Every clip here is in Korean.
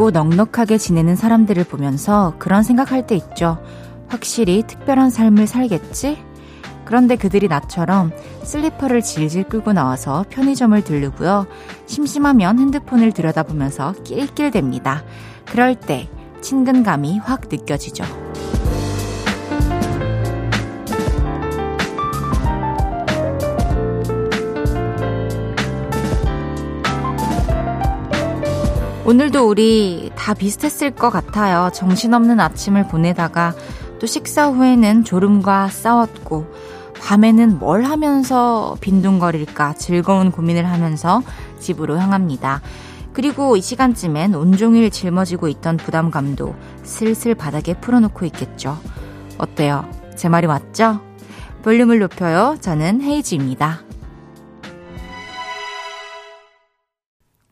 있고 넉넉하게 지내는 사람들을 보면서 그런 생각할 때 있죠. 확실히 특별한 삶을 살겠지? 그런데 그들이 나처럼 슬리퍼를 질질 끌고 나와서 편의점을 들르고요. 심심하면 핸드폰을 들여다보면서 낄낄댑니다. 그럴 때 친근감이 확 느껴지죠. 오늘도 우리 다 비슷했을 것 같아요. 정신없는 아침을 보내다가 또 식사 후에는 졸음과 싸웠고 밤에는 뭘 하면서 빈둥거릴까 즐거운 고민을 하면서 집으로 향합니다. 그리고 이 시간쯤엔 온종일 짊어지고 있던 부담감도 슬슬 바닥에 풀어놓고 있겠죠. 어때요? 제 말이 맞죠? 볼륨을 높여요. 저는 헤이지입니다.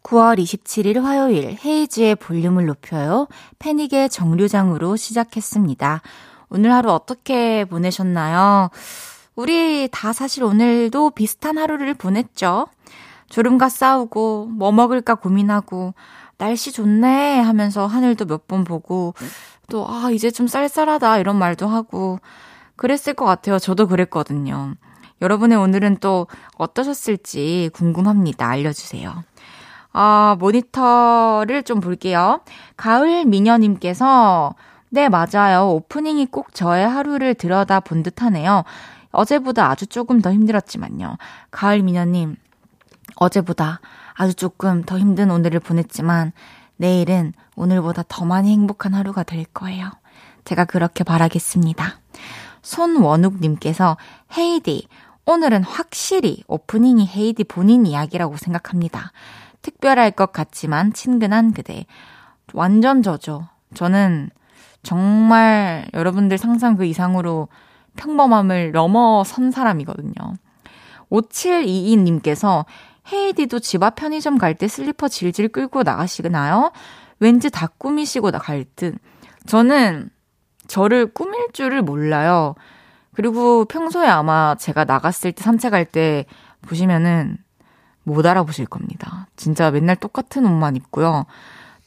9월 27일 화요일 헤이지의 볼륨을 높여요. 패닉의 정류장으로 시작했습니다. 오늘 하루 어떻게 보내셨나요? 우리 다 사실 오늘도 비슷한 하루를 보냈죠. 졸음과 싸우고 뭐 먹을까 고민하고 날씨 좋네 하면서 하늘도 몇 번 보고 또 아 이제 좀 쌀쌀하다 이런 말도 하고 그랬을 것 같아요. 저도 그랬거든요. 여러분의 오늘은 또 어떠셨을지 궁금합니다. 알려주세요. 아, 모니터를 좀 볼게요. 가을 미녀님께서, 네, 맞아요. 오프닝이 꼭 저의 하루를 들여다 본 듯 하네요. 어제보다 아주 조금 더 힘들었지만요. 가을 미녀님, 어제보다 아주 조금 더 힘든 오늘을 보냈지만, 내일은 오늘보다 더 많이 행복한 하루가 될 거예요. 제가 그렇게 바라겠습니다. 손원욱님께서, 헤이디, 오늘은 확실히 오프닝이 헤이디 본인 이야기라고 생각합니다. 특별할 것 같지만 친근한 그대. 완전 저죠. 저는 정말 여러분들 상상 그 이상으로 평범함을 넘어선 사람이거든요. 5722님께서 헤이디도 집 앞 편의점 갈 때 슬리퍼 질질 끌고 나가시나요? 왠지 다 꾸미시고 나갈 듯. 저는 저를 꾸밀 줄을 몰라요. 그리고 평소에 아마 제가 나갔을 때 산책할 때 보시면은 못 알아보실 겁니다. 진짜 맨날 똑같은 옷만 입고요.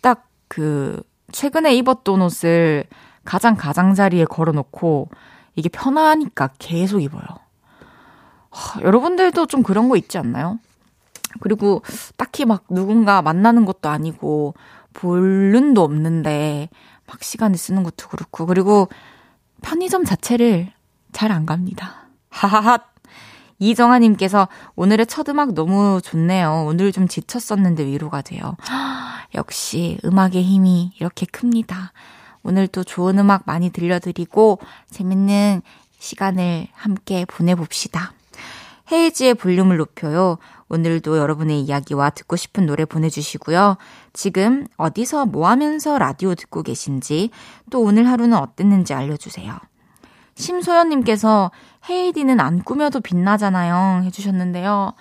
딱 그 최근에 입었던 옷을 가장 가장자리에 걸어놓고 이게 편하니까 계속 입어요. 하, 여러분들도 좀 그런 거 있지 않나요? 그리고 딱히 막 누군가 만나는 것도 아니고 볼 눈도 없는데 막 시간을 쓰는 것도 그렇고 그리고 편의점 자체를 잘 안 갑니다. 하하하 이정아님께서 오늘의 첫 음악 너무 좋네요. 오늘 좀 지쳤었는데 위로가 돼요. 역시 음악의 힘이 이렇게 큽니다. 오늘도 좋은 음악 많이 들려드리고 재밌는 시간을 함께 보내봅시다. 헤이지의 볼륨을 높여요. 오늘도 여러분의 이야기와 듣고 싶은 노래 보내주시고요. 지금 어디서 뭐 하면서 라디오 듣고 계신지 또 오늘 하루는 어땠는지 알려주세요. 심소연님께서 헤이디는 안 꾸며도 빛나잖아요. 해주셨는데요.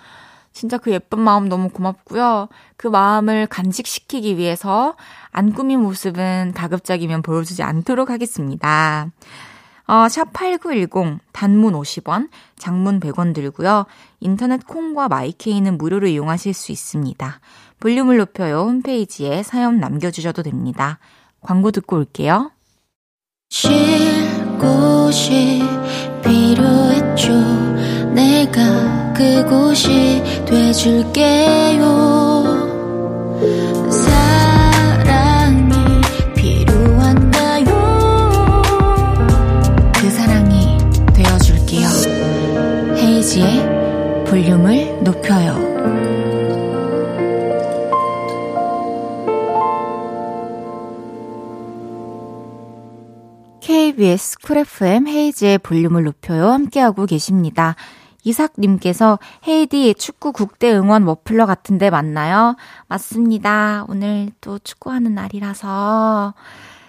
진짜 그 예쁜 마음 너무 고맙고요. 그 마음을 간직시키기 위해서 안 꾸민 모습은 가급적이면 보여주지 않도록 하겠습니다. 어, 샵8910 단문 50원, 장문 100원 들고요. 인터넷 콩과 마이케이는 무료로 이용하실 수 있습니다. 볼륨을 높여요 홈페이지에 사연 남겨주셔도 됩니다. 광고 듣고 올게요. 쉴 곳이 필요했죠. 내가 그곳이 돼줄게요. 쿨 FM 헤이즈의 볼륨을 높여요. 함께하고 계십니다. 이삭님께서 헤이디 축구 국대 응원 머플러 같은데 맞나요? 맞습니다. 오늘 또 축구하는 날이라서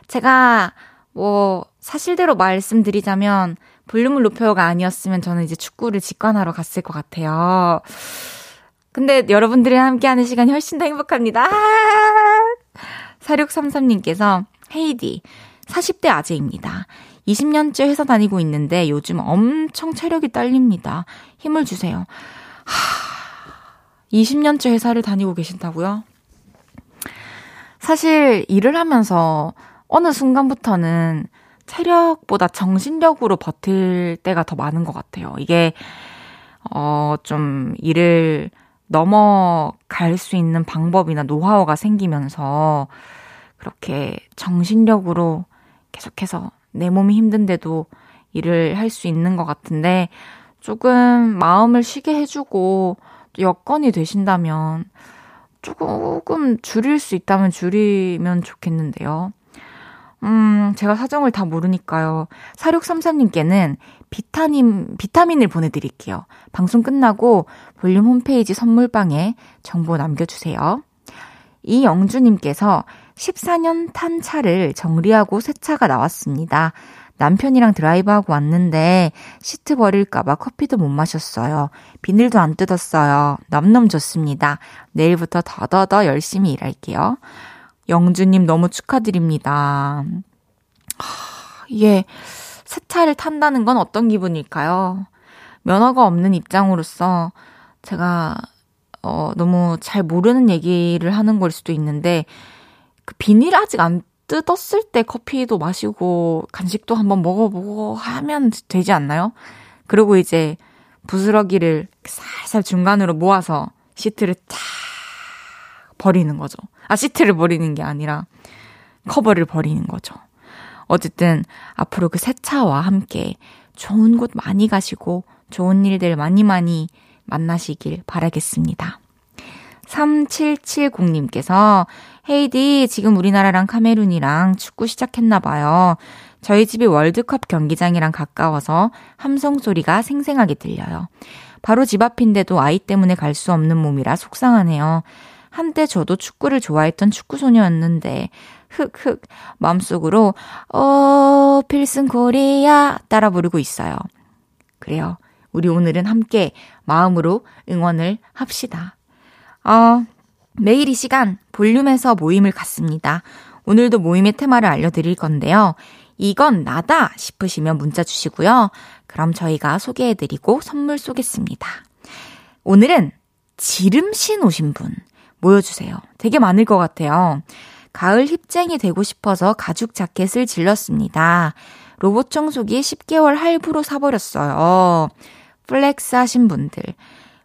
제가 뭐 사실대로 말씀드리자면 볼륨을 높여요가 아니었으면 저는 이제 축구를 직관하러 갔을 것 같아요. 근데 여러분들이랑 함께하는 시간이 훨씬 더 행복합니다. 4633님께서 헤이디 40대 아재입니다. 20년째 회사 다니고 있는데 요즘 엄청 체력이 딸립니다. 힘을 주세요. 하, 20년째 회사를 다니고 계신다고요? 사실 일을 하면서 어느 순간부터는 체력보다 정신력으로 버틸 때가 더 많은 것 같아요. 이게, 어, 좀 일을 넘어갈 수 있는 방법이나 노하우가 생기면서 그렇게 정신력으로 계속해서 내 몸이 힘든데도 일을 할 수 있는 것 같은데 조금 마음을 쉬게 해주고 여건이 되신다면 조금 줄일 수 있다면 줄이면 좋겠는데요. 음, 제가 사정을 다 모르니까요. 4633님께는 비타민, 비타민을 보내드릴게요. 방송 끝나고 볼륨 홈페이지 선물방에 정보 남겨주세요. 이영주님께서 14년 탄 차를 정리하고 새 차가 나왔습니다. 남편이랑 드라이브하고 왔는데 시트 버릴까봐 커피도 못 마셨어요. 비닐도 안 뜯었어요. 넘넘 좋습니다. 내일부터 더더더 열심히 일할게요. 영주님 너무 축하드립니다. 하, 예. 새 차를 탄다는 건 어떤 기분일까요? 면허가 없는 입장으로서 제가 어, 너무 잘 모르는 얘기를 하는 걸 수도 있는데 그 비닐 아직 안 뜯었을 때 커피도 마시고 간식도 한번 먹어보고 하면 되지 않나요? 그리고 이제 부스러기를 살살 중간으로 모아서 시트를 탁 버리는 거죠. 아, 시트를 버리는 게 아니라 커버를 버리는 거죠. 어쨌든 앞으로 그새 차와 함께 좋은 곳 많이 가시고 좋은 일들 많이 많이 만나시길 바라겠습니다. 3770님께서 헤이디 지금 우리나라랑 카메룬이랑 축구 시작했나봐요. 저희 집이 월드컵 경기장이랑 가까워서 함성 소리가 생생하게 들려요. 바로 집 앞인데도 아이 때문에 갈 수 없는 몸이라 속상하네요. 한때 저도 축구를 좋아했던 축구소녀였는데, 흑흑, 마음속으로, 어, 필승 코리아 따라 부르고 있어요. 그래요. 우리 오늘은 함께 마음으로 응원을 합시다. 어, 매일 이 시간 볼륨에서 모임을 갖습니다. 오늘도 모임의 테마를 알려드릴 건데요. 이건 나다 싶으시면 문자 주시고요. 그럼 저희가 소개해드리고 선물 쏘겠습니다. 오늘은 지름신 오신 분 모여주세요. 되게 많을 것 같아요. 가을 hip쟁이 되고 싶어서 가죽 자켓을 질렀습니다. 로봇 청소기 10개월 할부로 사버렸어요. flex 하신 분들.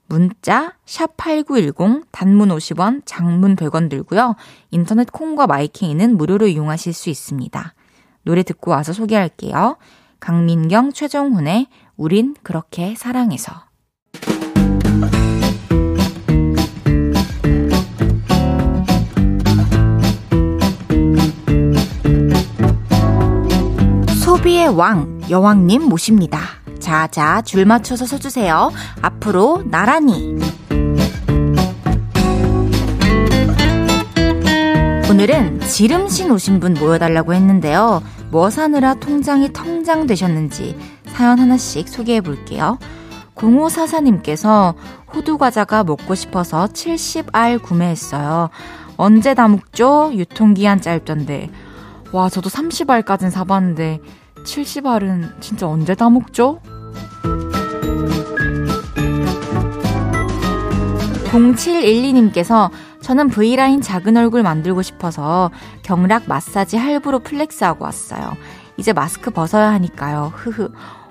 문자 샵8910 단문 50원, 장문 100원 들고요. 인터넷 콩과 my K는 무료로 이용하실 수 있습니다. 노래 듣고 와서 소개할게요. 강민경, 최정훈의 우린 그렇게 사랑해서. 소비의 왕, 여왕님 모십니다. 자, 자, 줄 맞춰서 서주세요. 앞으로 나란히. 오늘은 지름신 오신 분 모여달라고 했는데요. 뭐 사느라 통장이 텅장 되셨는지 사연 하나씩 소개해 볼게요. 0544님께서 호두과자가 먹고 싶어서 70알 구매했어요. 언제 다 먹죠? 유통기한 짧던데. 와, 저도 30알까진 사봤는데 70알은 진짜 언제 다 먹죠? 0712님께서 저는 V라인 작은 얼굴 만들고 싶어서 경락 마사지 할부로 flex하고 왔어요. 이제 마스크 벗어야 하니까요. 흐흐.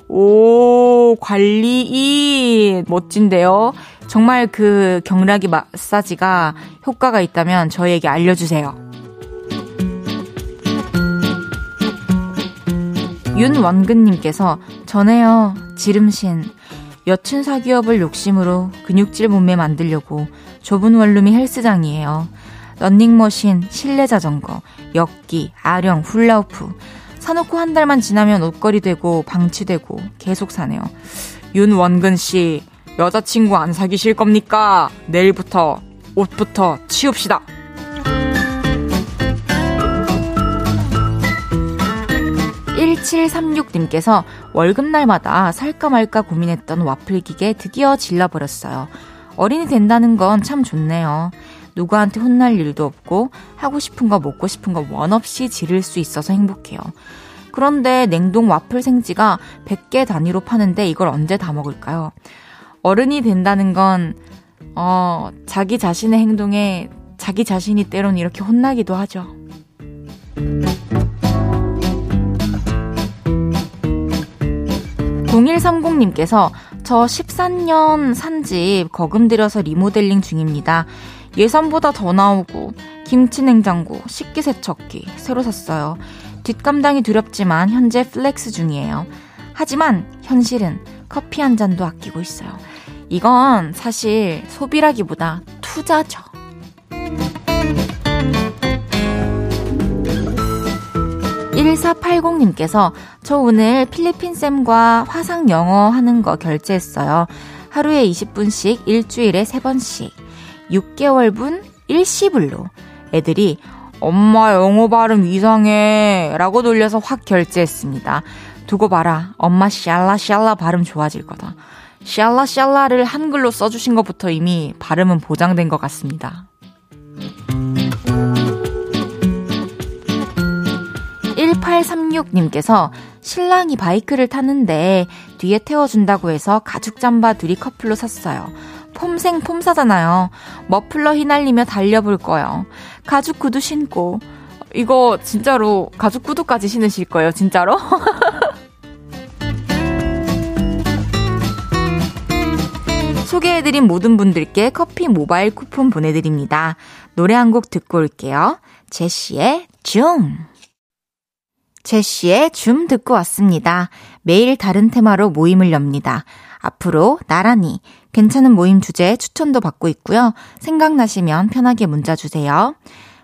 오, 관리인. 멋진데요? 정말 그 경락이 마사지가 효과가 있다면 저희에게 알려주세요. 윤원근님께서 전에요. 지름신. 여친 사귀어볼 욕심으로 근육질 몸매 만들려고 좁은 원룸이 헬스장이에요. 런닝머신, 실내 자전거, 역기, 아령, 훌라우프. 사놓고 한 달만 지나면 옷걸이 되고 방치되고 계속 사네요. 윤원근 씨, 여자친구 안 사귀실 겁니까? 내일부터 옷부터 치웁시다. 1736님께서 월급날마다 살까 말까 고민했던 와플 기계 드디어 질러버렸어요. 어린이 된다는 건 참 좋네요. 누구한테 혼날 일도 없고 하고 싶은 거 먹고 싶은 거 원 없이 지를 수 있어서 행복해요. 그런데 냉동 와플 생지가 100개 단위로 파는데 이걸 언제 다 먹을까요? 어른이 된다는 건, 어, 자기 자신의 행동에 자기 자신이 때론 이렇게 혼나기도 하죠. 0130님께서 저 13년 산 집 거금 들여서 리모델링 중입니다. 예산보다 더 나오고 김치 냉장고, 식기 세척기 새로 샀어요. 뒷감당이 두렵지만 현재 flex 중이에요. 하지만 현실은 커피 한 잔도 아끼고 있어요. 이건 사실 소비라기보다 투자죠. 1480님께서 저 오늘 필리핀쌤과 화상 영어 하는 거 결제했어요. 하루에 20분씩 일주일에 3번씩. 6개월분 일시불로. 애들이 엄마 영어 발음 이상해 라고 놀려서 확 결제했습니다. 두고 봐라. 엄마 샬라 샬라 발음 좋아질 거다. 샬라 샬라를 한글로 써주신 것부터 이미 발음은 보장된 것 같습니다. 1836님께서 신랑이 바이크를 타는데 뒤에 태워준다고 해서 가죽 잠바 둘이 커플로 샀어요. 폼생 폼사잖아요. 머플러 휘날리며 달려볼 거요. 가죽 구두 신고. 이거 진짜로 가죽 구두까지 신으실 거예요, 진짜로? 소개해드린 모든 분들께 커피 모바일 쿠폰 보내드립니다. 노래 한 곡 듣고 올게요. 제시의 중. 제시의 줌 듣고 왔습니다. 매일 다른 테마로 모임을 엽니다. 앞으로 나란히 괜찮은 모임 주제 추천도 받고 있고요. 생각나시면 편하게 문자 주세요.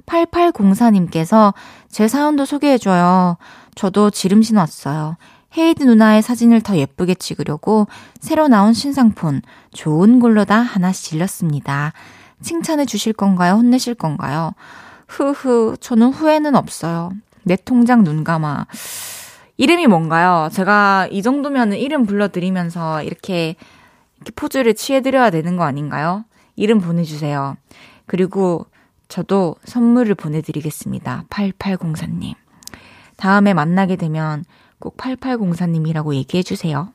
8804님께서 제 사연도 소개해줘요. 저도 지름신 왔어요. 헤이드 누나의 사진을 더 예쁘게 찍으려고 새로 나온 신상폰 좋은 걸로 다 하나씩 질렀습니다. 칭찬해 주실 건가요? 혼내실 건가요? 후후, 저는 후회는 없어요. 내 통장 눈 감아. 이름이 뭔가요? 제가 이 정도면은 이름 불러드리면서 이렇게, 이렇게 포즈를 취해드려야 되는 거 아닌가요? 이름 보내주세요. 그리고 저도 선물을 보내드리겠습니다. 8804님. 다음에 만나게 되면 꼭 8804님이라고 얘기해주세요.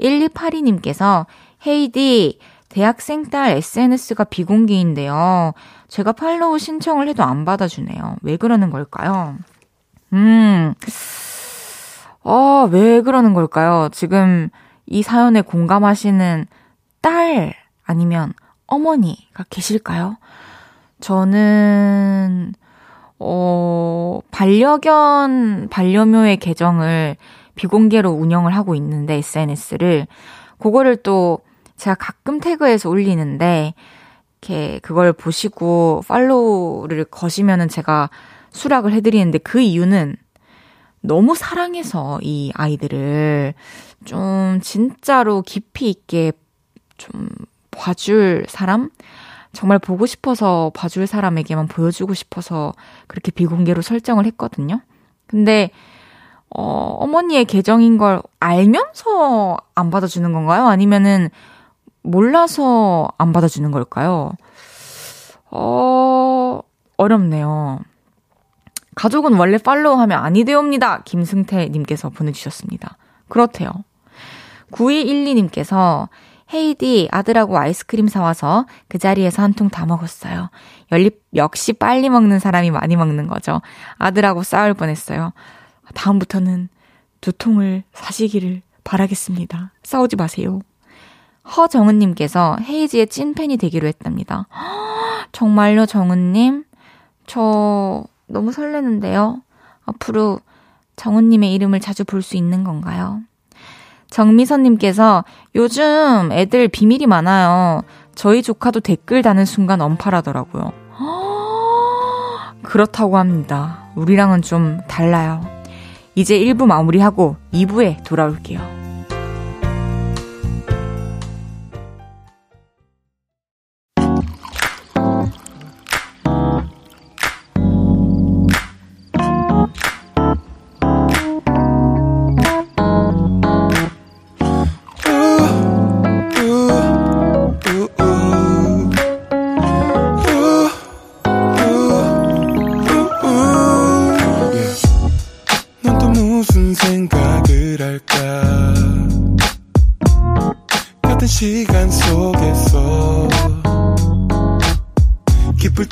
1282님께서 헤이디, 대학생 딸 SNS가 비공개인데요. 제가 팔로우 신청을 해도 안 받아주네요. 왜 그러는 걸까요? 음, 어, 왜 그러는 걸까요? 지금 이 사연에 공감하시는 딸 아니면 어머니가 계실까요? 저는, 어, 반려견, 반려묘의 계정을 비공개로 운영을 하고 있는데, SNS를. 그거를 또 제가 가끔 태그해서 올리는데, 이렇게 그걸 보시고 팔로우를 거시면은 제가 수락을 해드리는데 그 이유는 너무 사랑해서 이 아이들을 좀 진짜로 깊이 있게 좀 봐줄 사람? 정말 보고 싶어서 봐줄 사람에게만 보여주고 싶어서 그렇게 비공개로 설정을 했거든요. 근데, 어, 어머니의 계정인 걸 알면서 안 받아주는 건가요? 아니면은 몰라서 안 받아주는 걸까요? 어, 어렵네요. 가족은 원래 팔로우하면 아니 되옵니다. 김승태님께서 보내주셨습니다. 그렇대요. 9212님께서 헤이디 아들하고 아이스크림 사와서 그 자리에서 한 통 다 먹었어요. 열립 역시 빨리 먹는 사람이 많이 먹는 거죠. 아들하고 싸울 뻔했어요. 다음부터는 두 통을 사시기를 바라겠습니다. 싸우지 마세요. 허정은님께서 헤이지의 찐팬이 되기로 했답니다. 정말요, 정은님? 저 너무 설레는데요. 앞으로 정은님의 이름을 자주 볼 수 있는 건가요? 정미선님께서 요즘 애들 비밀이 많아요. 저희 조카도 댓글 다는 순간 언팔하더라고요. 그렇다고 합니다. 우리랑은 좀 달라요. 이제 1부 마무리하고 2부에 돌아올게요.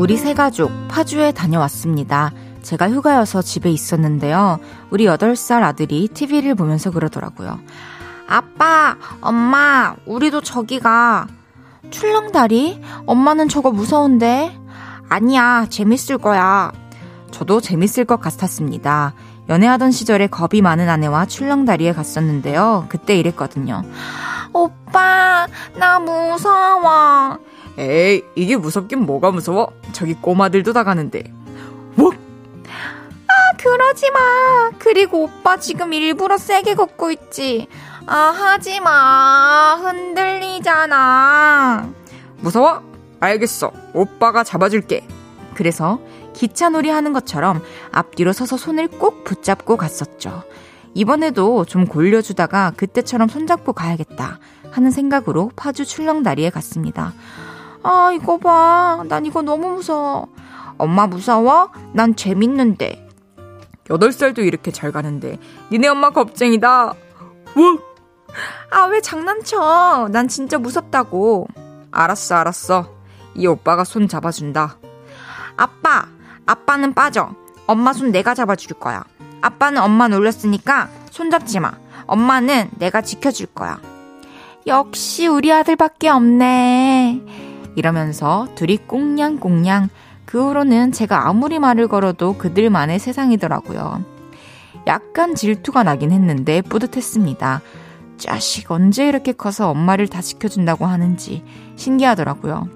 우리 세 가족 파주에 다녀왔습니다. 제가 휴가여서 집에 있었는데요. 우리 8살 아들이 TV를 보면서 그러더라고요. 아빠, 엄마, 우리도 저기가. 출렁다리? 엄마는 저거 무서운데? 아니야, 재밌을 거야. 저도 재밌을 것 같았습니다. 연애하던 시절에 겁이 많은 아내와 출렁다리에 갔었는데요. 그때 이랬거든요. 오빠, 나 무서워. 에이, 이게 무섭긴 뭐가 무서워? 저기 꼬마들도 다 가는데. 뭐? 아, 그러지 마. 그리고 오빠 지금 일부러 세게 걷고 있지. 아, 하지 마. 흔들리잖아. 무서워? 알겠어. 오빠가 잡아줄게. 그래서 기차놀이 하는 것처럼 앞뒤로 서서 손을 꼭 붙잡고 갔었죠. 이번에도 좀 골려주다가 그때처럼 손잡고 가야겠다 하는 생각으로 파주 출렁다리에 갔습니다. 아, 이거 봐. 난 이거 너무 무서워. 엄마 무서워? 난 재밌는데. 8살도 이렇게 잘 가는데. 니네 엄마 겁쟁이다. 우! 아, 왜 장난쳐? 난 진짜 무섭다고. 알았어, 알았어. 이 오빠가 손 잡아준다. 아빠, 아빠는 빠져. 엄마 손 내가 잡아줄 거야. 아빠는 엄마 놀렸으니까 손 잡지 마. 엄마는 내가 지켜줄 거야. 역시 우리 아들밖에 없네. 이러면서 둘이 꽁냥꽁냥 그 후로는 제가 아무리 말을 걸어도 그들만의 세상이더라고요. 약간 질투가 나긴 했는데 뿌듯했습니다. 자식 언제 이렇게 커서 엄마를 다 지켜준다고 하는지 신기하더라고요.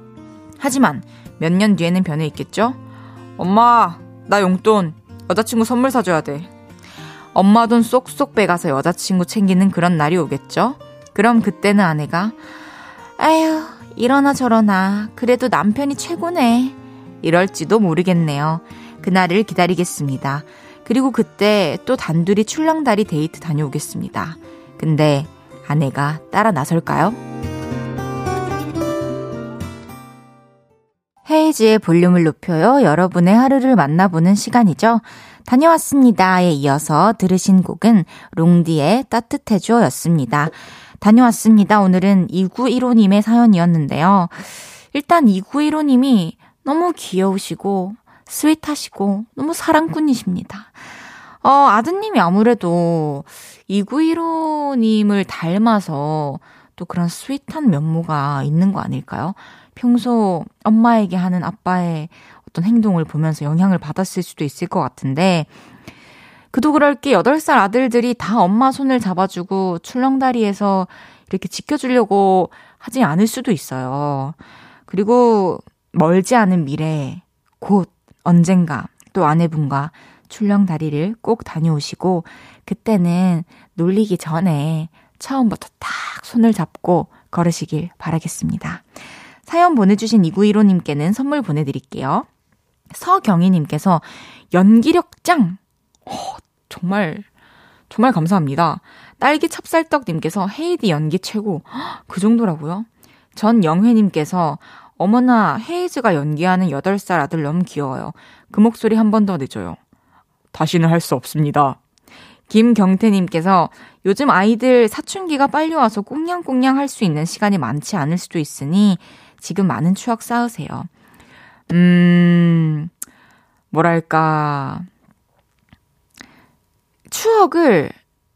하지만 몇 년 뒤에는 변해 있겠죠? 엄마, 나 용돈, 여자친구 선물 사줘야 돼. 엄마 돈 쏙쏙 빼가서 여자친구 챙기는 그런 날이 오겠죠? 그럼 그때는 아내가, 아휴, 이러나 저러나, 그래도 남편이 최고네. 이럴지도 모르겠네요. 그날을 기다리겠습니다. 그리고 그때 또 단둘이 출렁다리 데이트 다녀오겠습니다. 근데 아내가 따라 나설까요? 헤이지의 볼륨을 높여요. 여러분의 하루를 만나보는 시간이죠. 다녀왔습니다에 이어서 들으신 곡은 롱디의 따뜻해줘 였습니다. 다녀왔습니다. 오늘은 2915님의 사연이었는데요. 일단 2915님이 너무 귀여우시고, 스윗하시고, 너무 사랑꾼이십니다. 어, 아드님이 아무래도 2915님을 닮아서 또 그런 스윗한 면모가 있는 거 아닐까요? 평소 엄마에게 하는 아빠의 어떤 행동을 보면서 영향을 받았을 수도 있을 것 같은데, 그도 그럴 게 8살 아들들이 다 엄마 손을 잡아주고 출렁다리에서 이렇게 지켜주려고 하지 않을 수도 있어요. 그리고 멀지 않은 미래에 곧 언젠가 또 아내분과 출렁다리를 꼭 다녀오시고 그때는 놀리기 전에 처음부터 딱 손을 잡고 걸으시길 바라겠습니다. 사연 보내주신 2915님께는 선물 보내드릴게요. 서경희님께서 연기력 짱! 어, 정말, 정말 감사합니다. 딸기 찹쌀떡님께서 헤이디 연기 최고. 그 정도라고요? 전 영회님께서 어머나 헤이즈가 연기하는 8살 아들 너무 귀여워요. 그 목소리 한 번 더 내줘요. 다시는 할 수 없습니다. 김경태님께서 요즘 아이들 사춘기가 빨리 와서 꽁냥꽁냥 할 수 있는 시간이 많지 않을 수도 있으니 지금 많은 추억 쌓으세요. 음, 뭐랄까. 추억을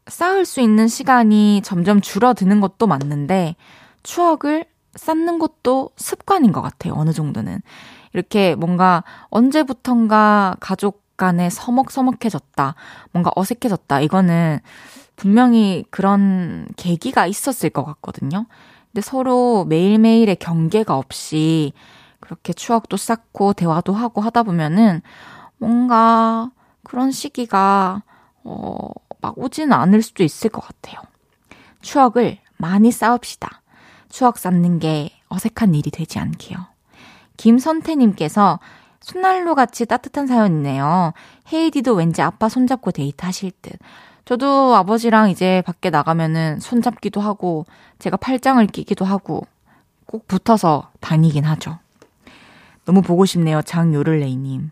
쌓을 수 있는 시간이 점점 줄어드는 것도 맞는데, 추억을 쌓는 것도 습관인 것 같아요. 어느 정도는. 이렇게 뭔가 언제부턴가 가족 간에 서먹서먹해졌다. 뭔가 어색해졌다. 이거는 분명히 그런 계기가 있었을 것 같거든요. 근데 서로 매일매일의 경계가 없이 그렇게 추억도 쌓고 대화도 하고 하다 보면은 뭔가 그런 시기가 어, 막 오지는 않을 수도 있을 것 같아요. 추억을 많이 쌓읍시다. 추억 쌓는 게 어색한 일이 되지 않게요. 김선태님께서 손난로 같이 따뜻한 사연이네요. 헤이디도 왠지 아빠 손잡고 데이트하실 듯. 저도 아버지랑 이제 밖에 나가면은 손잡기도 하고 제가 팔짱을 끼기도 하고 꼭 붙어서 다니긴 하죠. 너무 보고 싶네요. 장요를레이님.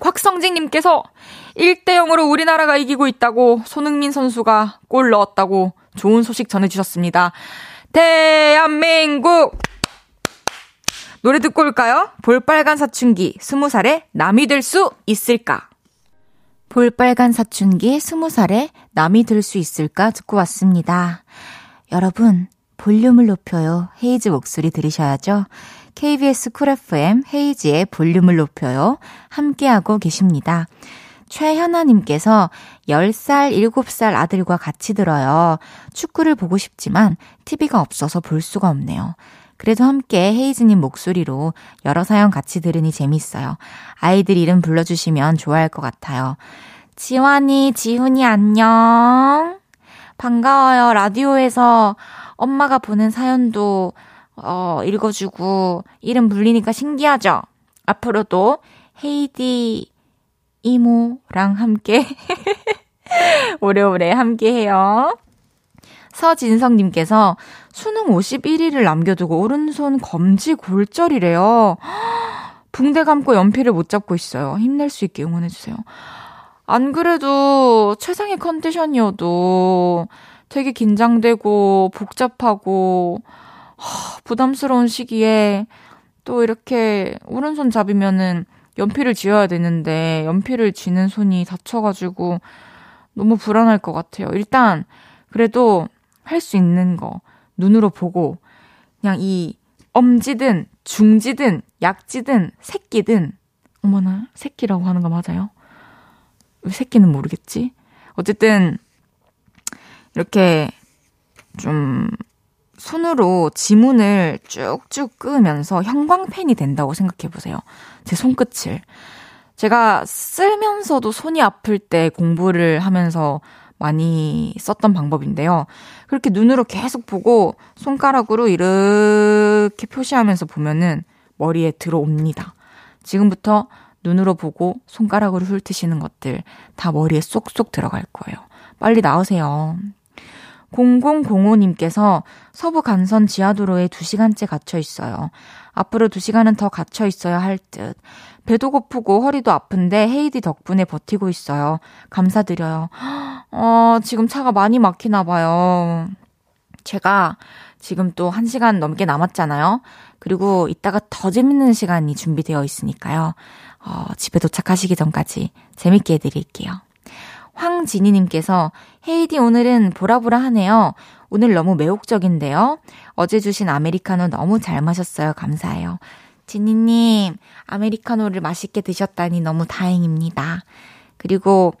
곽성진님께서 1대 0으로 우리나라가 이기고 있다고 손흥민 선수가 골 넣었다고 좋은 소식 전해주셨습니다. 대한민국! 노래 듣고 올까요? 볼빨간 사춘기, 20살에 남이 될 수 있을까? 볼빨간 사춘기, 20살에 남이 될 수 있을까? 듣고 왔습니다. 여러분, 볼륨을 높여요. 헤이즈 목소리 들으셔야죠. KBS 쿨 FM 헤이지의 볼륨을 높여요. 함께하고 계십니다. 최현아님께서 10살, 7살 아들과 같이 들어요. 축구를 보고 싶지만 TV가 없어서 볼 수가 없네요. 그래도 함께 헤이즈님 목소리로 여러 사연 같이 들으니 재밌어요. 아이들 이름 불러주시면 좋아할 것 같아요. 지환이, 지훈이 안녕. 반가워요. 라디오에서 엄마가 보는 사연도 어, 읽어주고 이름 불리니까 신기하죠? 앞으로도 헤이디 이모랑 함께 오래오래 함께 해요. 서진성님께서 수능 51일을 남겨두고 오른손 검지 골절이래요. 붕대 감고 연필을 못 잡고 있어요. 힘낼 수 있게 응원해주세요. 안 그래도 최상의 컨디션이어도 되게 긴장되고 복잡하고 하, 부담스러운 시기에 또 이렇게 오른손 잡이면은 연필을 쥐어야 되는데 연필을 쥐는 손이 다쳐가지고 너무 불안할 것 같아요. 일단 그래도 할 수 있는 거 눈으로 보고 그냥 이 엄지든 중지든 약지든 새끼든 어머나 새끼라고 하는 거 맞아요? 왜 새끼는 모르겠지? 어쨌든 이렇게 좀 손으로 지문을 쭉쭉 끄면서 형광펜이 된다고 생각해 보세요. 제 손끝을. 제가 쓸면서도 손이 아플 때 공부를 하면서 많이 썼던 방법인데요. 그렇게 눈으로 계속 보고 손가락으로 이렇게 표시하면서 보면은 머리에 들어옵니다. 지금부터 눈으로 보고 손가락으로 훑으시는 것들 다 머리에 쏙쏙 들어갈 거예요. 빨리 나오세요. 0005님께서 서부 간선 지하도로에 2시간째 갇혀 있어요. 앞으로 2시간은 더 갇혀 있어야 할 듯. 배도 고프고 허리도 아픈데 헤이디 덕분에 버티고 있어요. 감사드려요. 어, 지금 차가 많이 막히나 봐요. 제가 지금 또 1시간 넘게 남았잖아요. 그리고 이따가 더 재밌는 시간이 준비되어 있으니까요. 어, 집에 도착하시기 전까지 재밌게 해드릴게요. 황진희님께서 헤이디 오늘은 보라보라 하네요. 오늘 너무 매혹적인데요. 어제 주신 아메리카노 너무 잘 마셨어요. 감사해요. 진희님, 아메리카노를 맛있게 드셨다니 너무 다행입니다. 그리고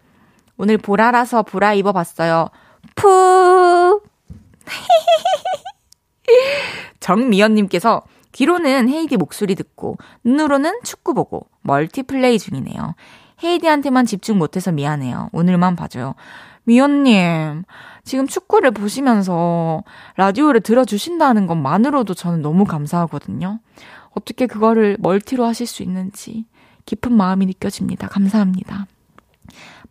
오늘 보라라서 보라 입어봤어요. 푸! 정미연님께서 귀로는 헤이디 목소리 듣고 눈으로는 축구 보고 멀티플레이 중이네요. 헤이디한테만 집중 못해서 미안해요. 오늘만 봐줘요. 미연님, 지금 축구를 보시면서 라디오를 들어주신다는 것만으로도 저는 너무 감사하거든요. 어떻게 그거를 멀티로 하실 수 있는지 깊은 마음이 느껴집니다. 감사합니다.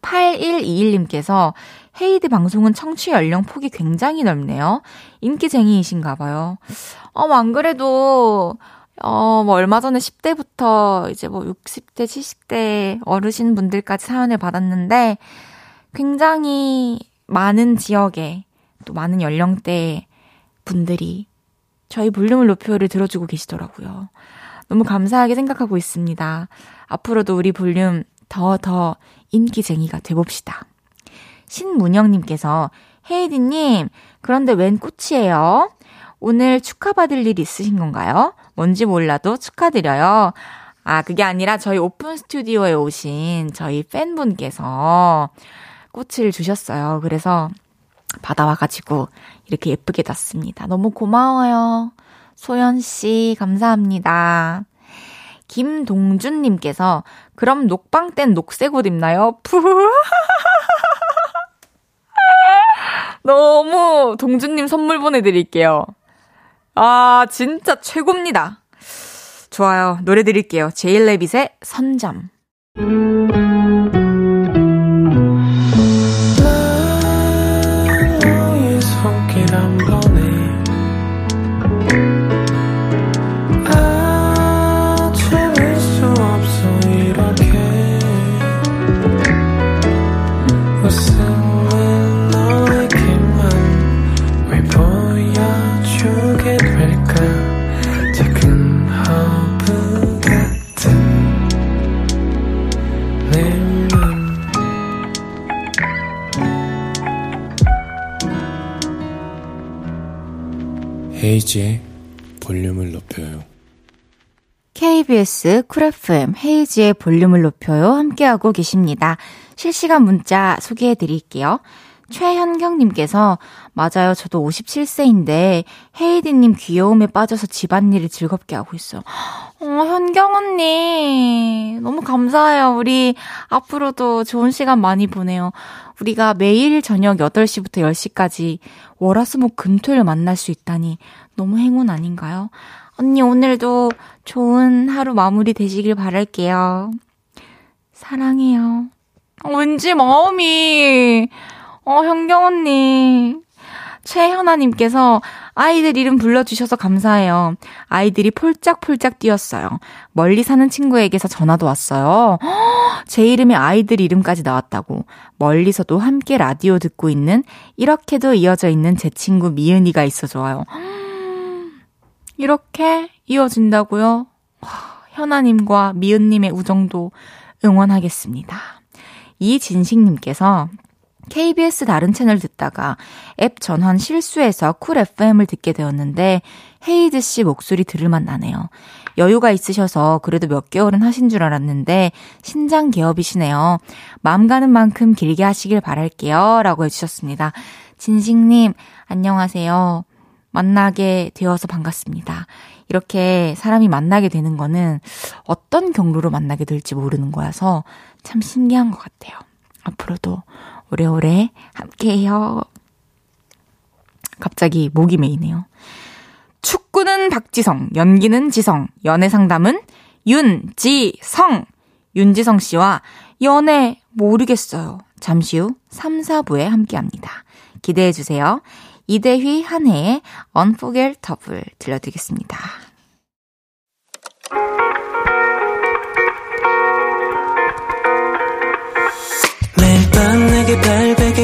8121님께서 헤이드 방송은 청취 연령 폭이 굉장히 넓네요. 인기쟁이이신가 봐요. 어, 안 그래도 어, 뭐 얼마 전에 10대부터 이제 뭐 60대, 70대 어르신 분들까지 사연을 받았는데 굉장히 많은 지역에 또 많은 연령대 분들이 저희 볼륨을 높여를 들어주고 계시더라고요. 너무 감사하게 생각하고 있습니다. 앞으로도 우리 볼륨 더더 인기쟁이가 돼봅시다. 신문영님께서 헤이디님, 그런데 웬 꽃이에요? 오늘 축하받을 일 있으신 건가요? 뭔지 몰라도 축하드려요. 아, 그게 아니라 저희 오픈 스튜디오에 오신 저희 팬분께서 꽃을 주셨어요. 그래서 받아와가지고 이렇게 예쁘게 놨습니다. 너무 고마워요. 소연씨, 감사합니다. 김동준님께서, 그럼 녹방 땐 녹색 옷 입나요? 푸 너무 동준님 선물 보내드릴게요. 아, 진짜 최고입니다. 좋아요. 노래 드릴게요. 제일레빗의 선잠. 헤이지의 볼륨을 높여요. KBS 쿨 FM 헤이지의 볼륨을 높여요. 함께하고 계십니다. 실시간 문자 소개해 드릴게요. 최현경님께서, 맞아요. 저도 57세인데, 헤이디님 귀여움에 빠져서 집안일을 즐겁게 하고 있어요. 어, 현경 언니. 너무 감사해요. 우리 앞으로도 좋은 시간 많이 보내요. 우리가 매일 저녁 8시부터 10시까지 월화수목 금토일 만날 수 있다니 너무 행운 아닌가요? 언니 오늘도 좋은 하루 마무리 되시길 바랄게요. 사랑해요. 어, 왠지 마음이 어 현경 언니 최현아님께서 아이들 이름 불러주셔서 감사해요. 아이들이 폴짝폴짝 뛰었어요. 멀리 사는 친구에게서 전화도 왔어요. 제 이름에 아이들 이름까지 나왔다고. 멀리서도 함께 라디오 듣고 있는 이렇게도 이어져 있는 제 친구 미은이가 있어 좋아요. 이렇게 이어진다고요? 현아님과 미은님의 우정도 응원하겠습니다. 이진식님께서 KBS 다른 채널 듣다가 앱 전환 실수해서 쿨 FM을 듣게 되었는데 헤이디 씨 목소리 들을 만하네요. 여유가 있으셔서 그래도 몇 개월은 하신 줄 알았는데 신장 개업이시네요. 마음 가는 만큼 길게 하시길 바랄게요. 라고 해주셨습니다. 진식님, 안녕하세요. 만나게 되어서 반갑습니다. 이렇게 사람이 만나게 되는 거는 어떤 경로로 만나게 될지 모르는 거여서 참 신기한 것 같아요. 앞으로도 오래오래 함께해요. 갑자기 목이 메이네요. 축구는 박지성, 연기는 지성, 연애 상담은 윤지성. 윤지성 씨와 연애 모르겠어요. 잠시 후 3, 4부에 함께 합니다. 기대해 주세요. 이대휘 한해의 Unforgettable 들려드리겠습니다.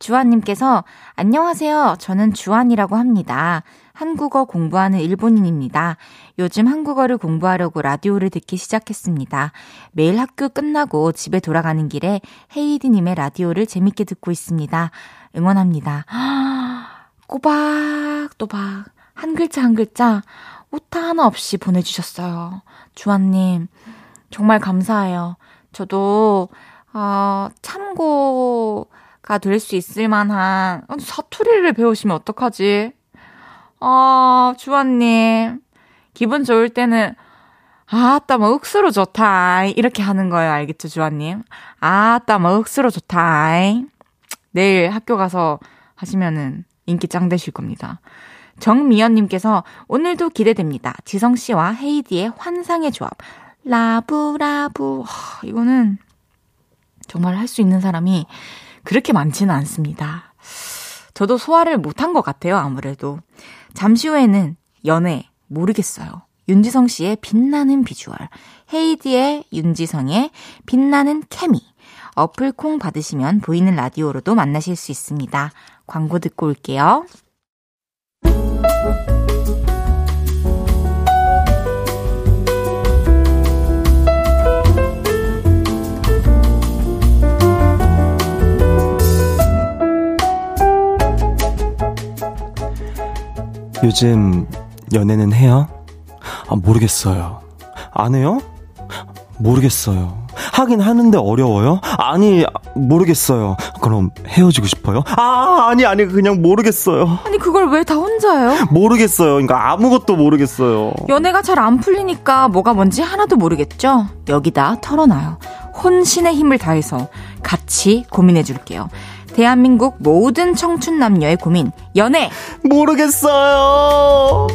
주한님께서 안녕하세요. 저는 주한이라고 합니다. 한국어 공부하는 일본인입니다. 요즘 한국어를 공부하려고 라디오를 듣기 시작했습니다. 매일 학교 끝나고 집에 돌아가는 길에 헤이디님의 라디오를 재밌게 듣고 있습니다. 응원합니다. 꼬박또박 한 글자 한 글자 오타 하나 없이 보내주셨어요. 주한님 정말 감사해요. 저도 어, 참고가 될 수 있을 만한 사투리를 배우시면 어떡하지? 아, 주환님. 기분 좋을 때는, 아따, 뭐, 억수로 좋다. 이렇게 하는 거예요. 알겠죠, 주환님? 아따, 뭐, 억수로 좋다. 내일 학교 가서 하시면은 인기 짱 되실 겁니다. 정미연님께서 오늘도 기대됩니다. 지성 씨와 헤이디의 환상의 조합. 라브라브. 하, 이거는 정말 할 수 있는 사람이 그렇게 많지는 않습니다. 저도 소화를 못한 것 같아요, 아무래도. 잠시 후에는 연애, 모르겠어요. 윤지성 씨의 빛나는 비주얼, 헤이디의 윤지성의 빛나는 케미, 어플 콩 받으시면 보이는 라디오로도 만나실 수 있습니다. 광고 듣고 올게요. 요즘 연애는 해요? 아, 모르겠어요. 안 해요? 모르겠어요. 하긴 하는데 어려워요? 아니, 모르겠어요. 그럼 헤어지고 싶어요? 아, 아니, 아니, 그냥 모르겠어요. 아니, 그걸 왜 다 혼자요? 모르겠어요. 그러니까 아무것도 모르겠어요. 연애가 잘 안 풀리니까 뭐가 뭔지 하나도 모르겠죠? 여기다 털어놔요. 혼신의 힘을 다해서 같이 고민해 줄게요. 대한민국 모든 청춘 남녀의 고민, 연애! 모르겠어요!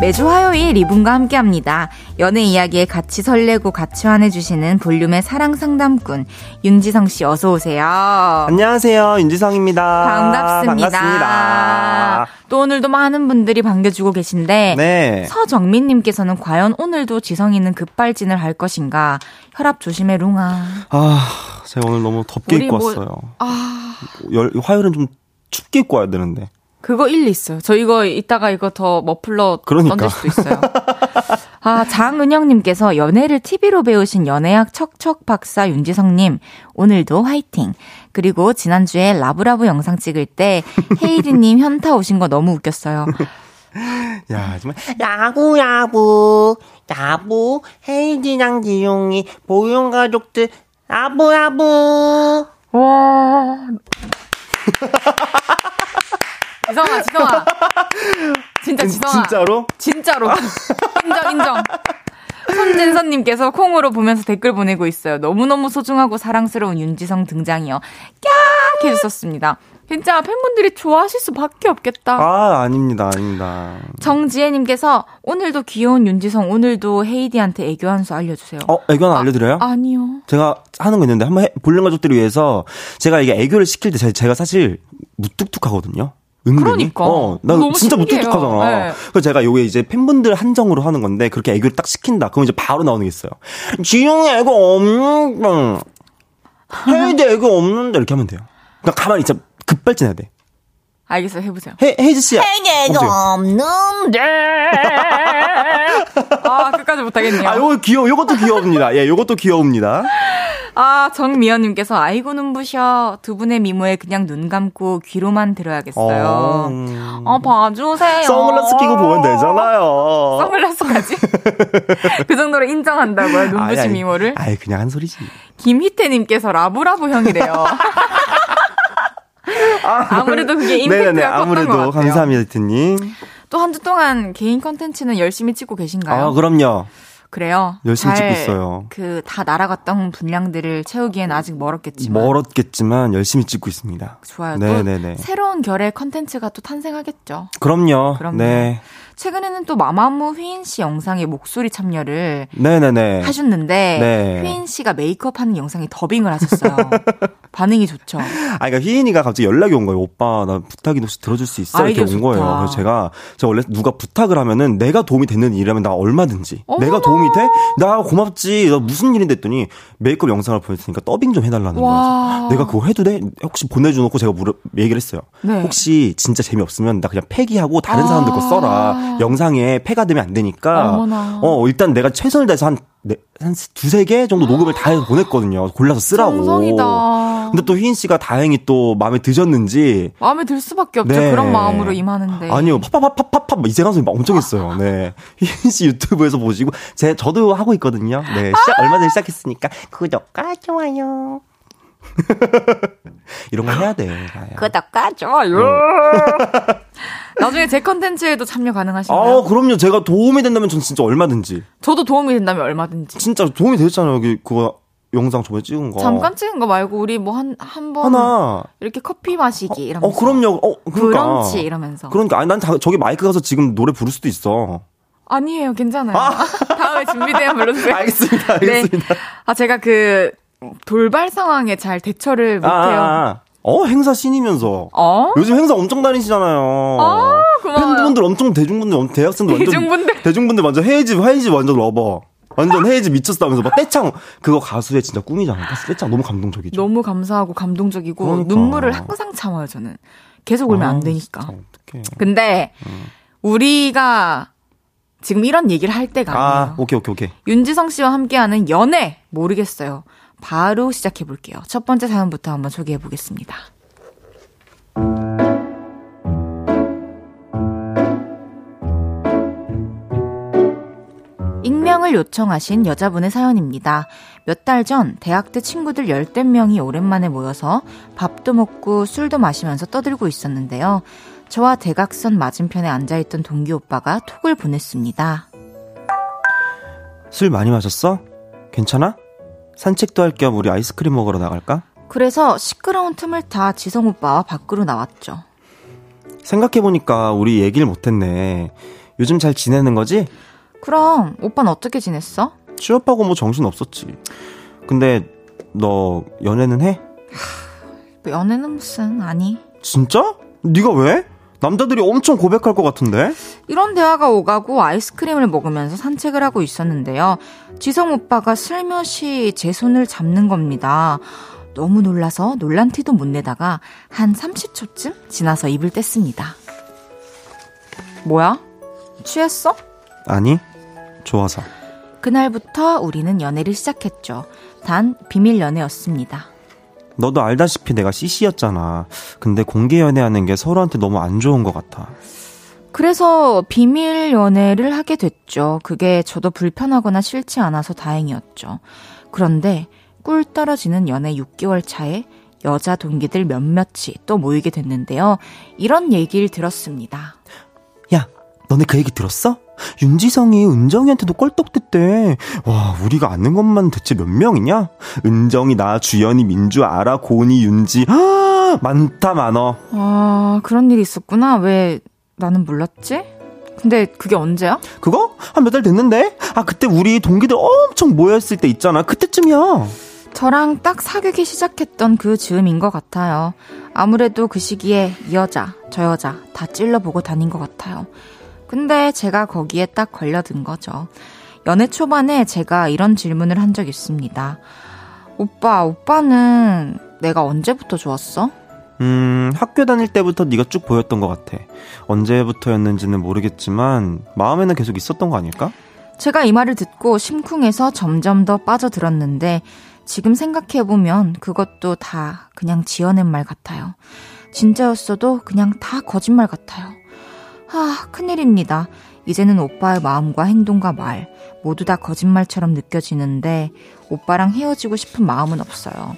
매주 화요일 이분과 함께 합니다. 연애 이야기에 같이 설레고 같이 환해주시는 볼륨의 사랑 상담꾼, 윤지성 씨 어서 오세요. 안녕하세요. 윤지성입니다. 반갑습니다. 반갑습니다. 또 오늘도 많은 분들이 반겨주고 계신데, 네. 서정민님께서는 과연 오늘도 지성이는 급발진을 할 것인가? 혈압 조심해, 룽아. 아, 제가 오늘 너무 덥게 입고 뭐- 왔어요. 아, 열, 화요일은 좀 춥게 입고 와야 되는데. 그거 일리 있어요. 저 이거 이따가 이거 더 머플러 그러니까. 던질 수도 있어요. 아, 장은영님께서 연애를 TV로 배우신 연애학 척척 박사 윤지성님, 오늘도 화이팅. 그리고 지난주에 라브라브 영상 찍을 때 헤이디님 현타 오신 거 너무 웃겼어요. 야, 정말. 야구 야구 야구 헤이디랑 지용이 보용 가족들 야부 야부 와. 지성아, 지성아. 진짜 지성아. 진짜로? 진짜로. 인정, 인정. 손진선님께서 콩으로 보면서 댓글 보내고 있어요. 너무너무 소중하고 사랑스러운 윤지성 등장이요. 깍! 해주셨습니다. 진짜 팬분들이 좋아하실 수밖에 없겠다. 아, 아닙니다, 아닙니다. 정지혜님께서 오늘도 귀여운 윤지성, 오늘도 헤이디한테 애교 한 수 알려주세요. 어, 애교 하나 알려드려요? 아니요. 제가 하는 거 있는데 한번 해, 볼륨 가족들을 위해서 제가 이게 애교를 시킬 때 제- 제가 사실 무뚝뚝하거든요. 은근히. 그러니까. 어, 나 진짜 신기해요. 무뚝뚝하잖아. 네. 그래서 제가 요게 이제 팬분들 한정으로 하는 건데 그렇게 애교를 딱 시킨다. 그럼 이제 바로 나오는 게 있어요. 지용이 애교 없는, 헤이드 애교 없는데 이렇게 하면 돼요. 그러니까 가만히 있자. 급발진해야 돼. 알겠어요. 해보세요. 헤, 헤이즈 씨. 애교 없는데 아, 끝까지 못하겠네요. 아, 요거 귀여워. 요것도 귀여웁니다. 예, 요것도 귀여웁니다. 아, 정미연님께서 아이고 눈부셔. 두 분의 미모에 그냥 눈 감고 귀로만 들어야겠어요. 어, 어, 봐주세요. 선글라스 끼고 보면 되잖아요. 선글라스까지? 그 정도로 인정한다고요, 눈부신 아니, 아니. 미모를? 아이, 그냥 한 소리지. 김희태님께서 love love 형이래요. 아무래도 그게 임팩트가 네네네, 컸던 것 아무래도. 감사합니다, 디님. 또 한 주 동안 개인 컨텐츠는 열심히 찍고 계신가요? 아, 그럼요. 그래요. 열심히 잘 찍고 있어요. 그 다 날아갔던 분량들을 채우기엔 아직 멀었겠지만. 멀었겠지만 열심히 찍고 있습니다. 좋아요. 네네네. 또 새로운 결의 컨텐츠가 또 탄생하겠죠. 그럼요. 그럼요. 네. 최근에는 또 마마무 휘인 씨 영상에 목소리 참여를 네네네. 하셨는데 네. 휘인 씨가 메이크업 하는 영상에 더빙을 하셨어요. 반응이 좋죠. 아, 그러니까 휘인이가 갑자기 연락이 온 거예요. 오빠, 나 부탁이 혹시 들어줄 수 있어? 이렇게 온 거예요. 좋다. 그래서 제가, 제가 원래 누가 부탁을 하면은 내가 도움이 되는 일이라면 나 얼마든지. 어머나. 내가 도움이 돼? 나 고맙지. 나 무슨 일인데 했더니 메이크업 영상을 보냈으니까 더빙 좀 해달라는 와. 거예요. 내가 그거 해도 돼? 혹시 보내줘놓고 제가 물어, 얘기를 했어요. 네. 혹시 진짜 재미없으면 나 그냥 폐기하고 다른 아. 사람들 거 써라. 영상에 폐가 되면 안 되니까. 어머나. 어, 일단 내가 최선을 다해서 한, 네, 한 두세 개 정도 녹음을 다 해서 보냈거든요. 골라서 쓰라고. 정성이다. 근데 또 휘인 씨가 다행히 또 마음에 드셨는지 마음에 들 수밖에 없죠. 네. 그런 마음으로 임하는데. 아니요 팝팝팝팝팝 이재강 선생님 엄청 했어요. 네 휘인 씨 유튜브에서 보시고 제 저도 하고 있거든요. 네 시작 얼마 전에 시작했으니까 구독과 좋아요 이런 거 해야 돼. 나야. 구독과 좋아요. 나중에 제 컨텐츠에도 참여 가능하신가요? 아 그럼요. 제가 도움이 된다면 전 진짜 얼마든지 저도 도움이 된다면 얼마든지. 진짜 도움이 됐잖아요. 여기 그거 영상 저번에 찍은 거 잠깐 찍은 거 말고 우리 뭐 한 한 번 하나 이렇게 커피 마시기 이러면서. 어 그럼요. 어 그러니까 브런치 이러면서. 그러니까 아니 난 다- 저기 마이크 가서 지금 노래 부를 수도 있어. 아니에요, 괜찮아요. 다음에 준비되면 불러주세요. 알겠습니다. 네. 알겠습니다. 아 제가 그 돌발 상황에 잘 대처를 못해요. 아, 아, 아. 어 행사 신이면서 어? 요즘 행사 엄청 다니시잖아요. 아, 고마워요. 팬분들 엄청 대중분들 대학생들 완전 대중분들. 대중분들 완전 헤이즈 헤이즈 완전 lover. 완전 헤이즈 미쳤다면서 막 떼창 그거 가수의 진짜 꿈이잖아. 떼창 너무 감동적이죠. 너무 감사하고 감동적이고 그러니까. 눈물을 항상 참아요 저는 계속 울면 안 아, 되니까 진짜 어떡해. 근데 우리가 지금 이런 얘기를 할 때가 아, 아니에요 오케이 오케이 오케이. 윤지성 씨와 함께하는 연애 모르겠어요 바로 시작해 볼게요 첫 번째 사연부터 한번 소개해 보겠습니다 익명을 요청하신 여자분의 사연입니다. 몇 달 전 대학 때 친구들 열댓 명이 오랜만에 모여서 밥도 먹고 술도 마시면서 떠들고 있었는데요. 저와 대각선 맞은편에 앉아있던 동기 오빠가 톡을 보냈습니다. 술 많이 마셨어? 괜찮아? 산책도 할 겸 우리 아이스크림 먹으러 나갈까? 그래서 시끄러운 틈을 타 지성 오빠와 밖으로 나왔죠. 생각해보니까 우리 얘기를 못했네. 요즘 잘 지내는 거지? 그럼 오빠는 어떻게 지냈어? 취업하고 뭐 정신 없었지. 근데 너 연애는 해? 뭐 연애는 무슨 아니 진짜? 네가 왜? 남자들이 엄청 고백할 것 같은데? 이런 대화가 오가고 아이스크림을 먹으면서 산책을 하고 있었는데요. 지성 오빠가 슬며시 제 손을 잡는 겁니다. 너무 놀라서 놀란 티도 못 내다가 한 30초쯤 지나서 입을 뗐습니다. 뭐야? 취했어? 아니, 좋아서. 그날부터 우리는 연애를 시작했죠. 단 비밀 연애였습니다. 너도 알다시피 내가 CC였잖아. 근데 공개 연애하는 게 서로한테 너무 안 좋은 것 같아. 그래서 비밀 연애를 하게 됐죠. 그게 저도 불편하거나 싫지 않아서 다행이었죠. 그런데 꿀 떨어지는 연애 6개월 차에 여자 동기들 몇몇이 또 모이게 됐는데요. 이런 얘기를 들었습니다. 야, 너네 그 얘기 들었어? 윤지성이 은정이한테도 껄떡댔대. 와, 우리가 아는 것만 대체 몇 명이냐? 은정이, 나, 주연이, 민주, 아라, 고은이, 윤지. 아, 많다, 많어. 아, 그런 일이 있었구나. 왜 나는 몰랐지? 근데 그게 언제야? 그거? 한 몇 달 됐는데? 아, 그때 우리 동기들 엄청 모였을 때 있잖아. 그때쯤이야. 저랑 딱 사귀기 시작했던 그 즈음인 것 같아요. 아무래도 그 시기에 이 여자, 저 여자 다 찔러보고 다닌 것 같아요. 근데 제가 거기에 딱 걸려든 거죠. 연애 초반에 제가 이런 질문을 한 적 있습니다. 오빠, 오빠는 내가 언제부터 좋았어? 음, 학교 다닐 때부터 네가 쭉 보였던 것 같아. 언제부터였는지는 모르겠지만 마음에는 계속 있었던 거 아닐까? 제가 이 말을 듣고 심쿵해서 점점 더 빠져들었는데 지금 생각해보면 그것도 다 그냥 지어낸 말 같아요. 진짜였어도 그냥 다 거짓말 같아요. 아, 큰일입니다. 이제는 오빠의 마음과 행동과 말 모두 다 거짓말처럼 느껴지는데 오빠랑 헤어지고 싶은 마음은 없어요.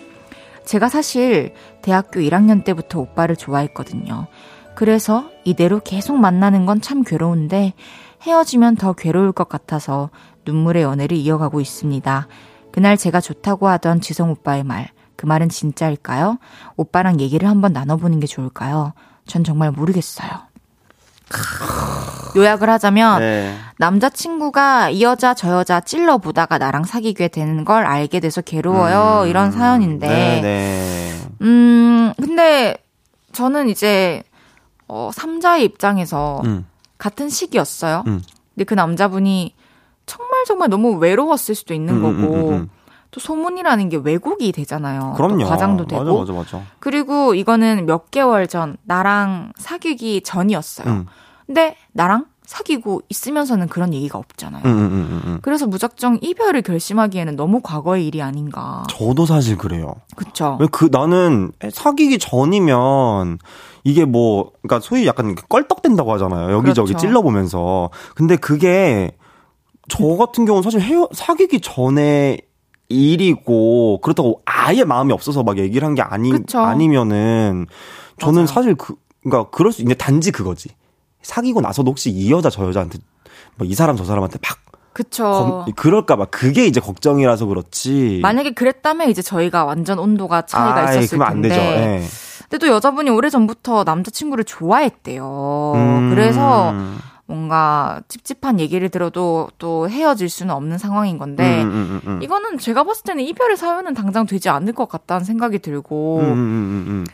제가 사실 대학교 1학년 때부터 오빠를 좋아했거든요. 그래서 이대로 계속 만나는 건 참 괴로운데 헤어지면 더 괴로울 것 같아서 눈물의 연애를 이어가고 있습니다. 그날 제가 좋다고 하던 지성 오빠의 말, 그 말은 진짜일까요? 오빠랑 얘기를 한번 나눠보는 게 좋을까요? 전 정말 모르겠어요. 요약을 하자면 네. 남자친구가 이 여자 저 여자 찔러 보다가 나랑 사귀게 되는 걸 알게 돼서 괴로워요. 이런 사연인데. 네, 네. 음, 근데 저는 이제 어, 3자의 입장에서 음, 같은 시기였어요. 음. 근데 그 남자분이 정말 정말 너무 외로웠을 수도 있는 음, 음, 거고 음, 음. 또 소문이라는 게 왜곡이 되잖아요. 또 그럼요. 과장도 되고. 맞아, 맞아, 맞아. 그리고 이거는 몇 개월 전 나랑 사귀기 전이었어요. 음, 근데 나랑 사귀고 있으면서는 그런 얘기가 없잖아요. 음, 음, 음, 음. 그래서 무작정 이별을 결심하기에는 너무 과거의 일이 아닌가. 저도 사실 그래요. 그쵸? 왜그 나는 사귀기 전이면 이게 뭐 그러니까 소위 약간 껄떡댄다고 하잖아요. 여기저기 그렇죠. 찔러보면서. 근데 그게 저 같은 경우는 사실 헤어 사귀기 전에 일이고 그렇다고 아예 마음이 없어서 막 얘기를 한 게 아니 그쵸. 아니면은 저는 맞아요. 사실 그 그러니까 그럴 수 있는데 단지 그거지. 사귀고 나서도 혹시 이 여자 저 여자한테 뭐 이 사람 저 사람한테 막 그쵸. 검- 그럴까봐 그게 이제 걱정이라서 그렇지. 만약에 그랬다면 이제 저희가 완전 온도가 차이가 아이, 있었을 그러면 안 텐데. 되죠. 예. 근데 또 여자분이 오래 전부터 남자친구를 좋아했대요. 음. 그래서 뭔가 찝찝한 얘기를 들어도 또 헤어질 수는 없는 상황인 건데 음, 음, 음, 음. 이거는 제가 봤을 때는 이별의 사유는 당장 되지 않을 것 같다는 생각이 들고 음. 음.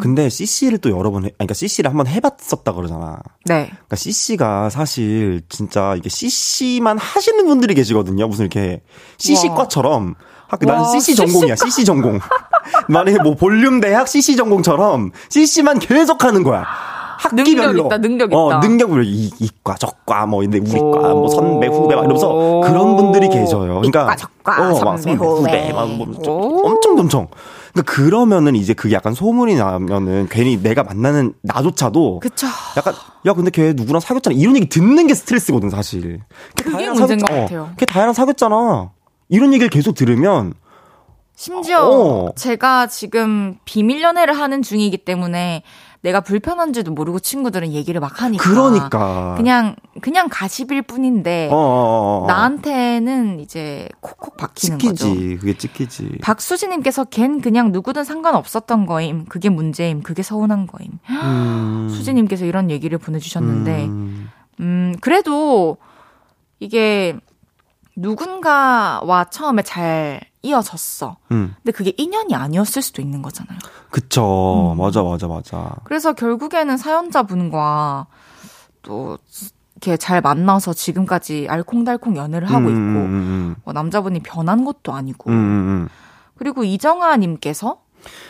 근데 CC를 또 여러 번 해, 아니, 그러니까 CC를 한번 해봤었다 그러잖아. 네. 그러니까 CC가 사실 진짜 이게 CC만 하시는 분들이 계시거든요. 무슨 이렇게 CC과처럼 학교 나는 와, CC 전공이야. CC 전공. 만약에 뭐 볼륨 대학 CC 전공처럼 CC만 계속 하는 거야. 학기별로. 능력 있다, 능력 어, 있다. 능력별로 이, 이과, 저과, 뭐, 근데 우리과, 뭐, 선배, 후배, 막 이러면서 그런 분들이 계셔요. 그러니까. 이과, 저과, 어, 막 선배, 후배. 막 뭐. 엄청 엄청. 그러니까 그러면은 이제 그게 약간 소문이 나면은 괜히 내가 만나는 나조차도 그쵸. 약간 야 근데 걔 누구랑 사귀었잖아 이런 얘기 듣는 게 스트레스거든 사실. 걔 그게 문제인 사귀었- 것 어, 같아요. 걔 다혜랑 사귀었잖아. 이런 얘기를 계속 들으면 심지어 어. 제가 지금 비밀 연애를 하는 중이기 때문에 내가 불편한지도 모르고 친구들은 얘기를 막 하니까. 그러니까 그냥 그냥 가십일 뿐인데 어, 어, 어, 어. 나한테는 이제 콕콕 박히는 거죠. 찍히지 그게 찍히지. 박수진님께서 걘 그냥 누구든 상관없었던 거임. 그게 문제임. 그게 서운한 거임. 음, 수진님께서 이런 얘기를 보내주셨는데, 음, 음, 그래도 이게 누군가와 처음에 잘 이어졌어. 음. 근데 그게 인연이 아니었을 수도 있는 거잖아요. 그쵸 음. 맞아 맞아 맞아. 그래서 결국에는 사연자분과 또 이렇게 잘 만나서 지금까지 알콩달콩 연애를 하고 음, 있고, 음, 음, 뭐 남자분이 변한 것도 아니고, 음, 음, 음. 그리고 이정아님께서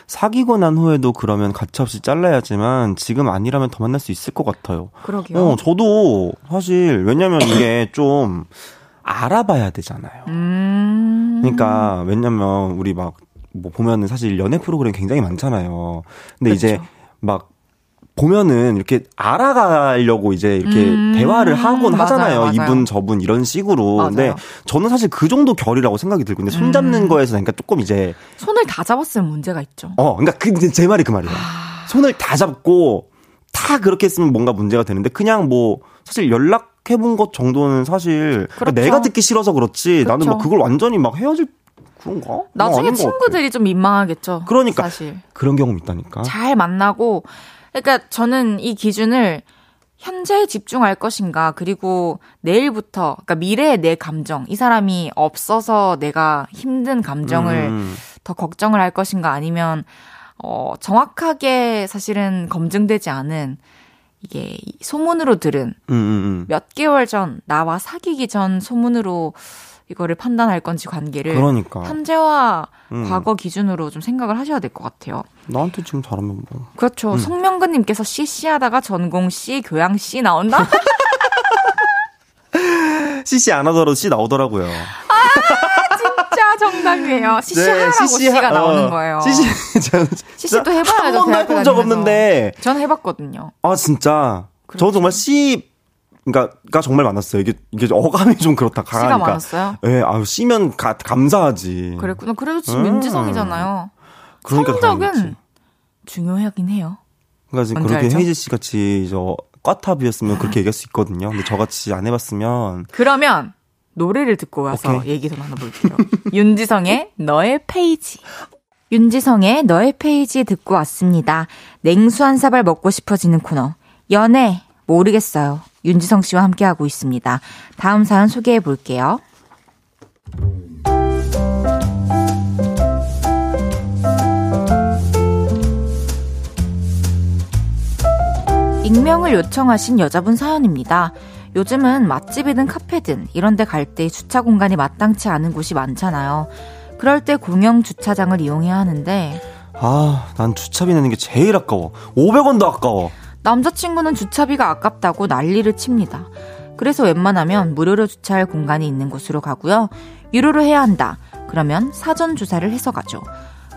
사귀고 난 후에도 그러면 가차없이 잘라야지만 지금 아니라면 더 만날 수 있을 것 같아요. 그러게요. 어, 저도 사실 왜냐면 이게 좀 알아봐야 되잖아요. 음. 그러니까 왜냐면 우리 막 뭐 보면은 사실 연애 프로그램 굉장히 많잖아요. 근데 이제 그렇죠. 막 보면은 이렇게 알아가려고 이제 이렇게 음, 대화를 하곤 맞아요, 하잖아요. 맞아요. 이분 저분 이런 식으로. 근데 맞아요. 저는 사실 그 정도 결이라고 생각이 들고 근데 손 잡는 음. 거에서 그러니까 조금 이제 손을 다 잡았으면 문제가 있죠. 어 그러니까 그 이제 제 말이 그 말이에요. 아. 손을 다 잡고 다 그렇게 했으면 뭔가 문제가 되는데 그냥 뭐 사실 연락 해본 것 정도는 사실 그렇죠. 내가 듣기 싫어서 그렇지 나는 그렇죠. 뭐 그걸 완전히 막 헤어질 그런가? 나중에. 친구들이 좀 민망하겠죠. 그러니까. 사실 그런 경험 있다니까. 잘 만나고 그러니까 저는 이 기준을 현재에 집중할 것인가 그리고 내일부터 그러니까 미래의 내 감정 이 사람이 없어서 내가 힘든 감정을 음, 더 걱정을 할 것인가 아니면 어 정확하게 사실은 검증되지 않은 이게 소문으로 들은 음, 음, 몇 개월 전 나와 사귀기 전 소문으로 이거를 판단할 건지 음. 관계를 그러니까 현재와 음. 과거 기준으로 좀 생각을 하셔야 될 것 같아요. 나한테 지금 잘하면 뭐. 그렇죠. 송명근님께서 CC 하다가 전공 C, 교양 C 나온다? CC 안 하더라도 C 나오더라고요. 진짜 정답이에요. CC 네, 하라고 CC C가 하- 나오는 어, 거예요. CC 저는 CC도 해봐야죠. 한 번도 대학교 해본 적. 없는데 저는 해봤거든요. 아 진짜 그렇죠. 저는 정말 C 그러니까 정말 많았어요. 이게 이게 어감이 좀 그렇다 C가 강하니까. 많았어요? 예, 아유 C면 가, 감사하지. 그랬구나. 그래도 지금 음. 윤지성이잖아요. 그러니까 성적은 다행이지. 중요하긴 해요. 그러니까 그렇게 알죠? 헤이즈 씨 같이 저 꽈탑이었으면 그렇게 얘기할 수 있거든요. 근데 저같이 안 해봤으면 그러면 노래를 듣고 와서 오케이. 얘기 좀 나눠볼게요. 윤지성의 너의 페이지. 윤지성의 너의 페이지 듣고 왔습니다. 냉수 한 사발 먹고 싶어지는 코너. 연애 모르겠어요. 윤지성 씨와 함께하고 있습니다. 다음 사연 소개해 볼게요. 익명을 요청하신 여자분 사연입니다. 요즘은 맛집이든 카페든 이런 데 갈 때 주차 공간이 마땅치 않은 곳이 많잖아요. 그럴 때 공영 주차장을 이용해야 하는데 아, 난 주차비 내는 게 제일 아까워. 500원도 아까워. 남자친구는 주차비가 아깝다고 난리를 칩니다. 그래서 웬만하면 무료로 주차할 공간이 있는 곳으로 가고요. 유료로 해야 한다. 그러면 사전 조사를 해서 가죠.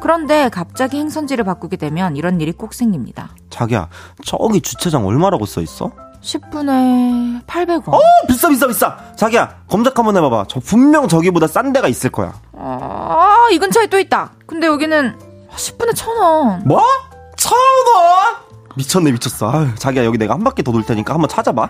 그런데 갑자기 행선지를 바꾸게 되면 이런 일이 꼭 생깁니다. 자기야, 저기 주차장 얼마라고 써 있어? 10분에 800원. 어, 비싸 비싸 비싸. 자기야, 검색 한번 해봐봐. 저 분명 저기보다 싼 데가 있을 거야. 아, 이 근처에 또 있다. 근데 여기는 10분에 1000원. 뭐? 천 원? 미쳤네 미쳤어. 아유, 자기야 여기 내가 한 바퀴 더 돌 테니까 한번 찾아봐.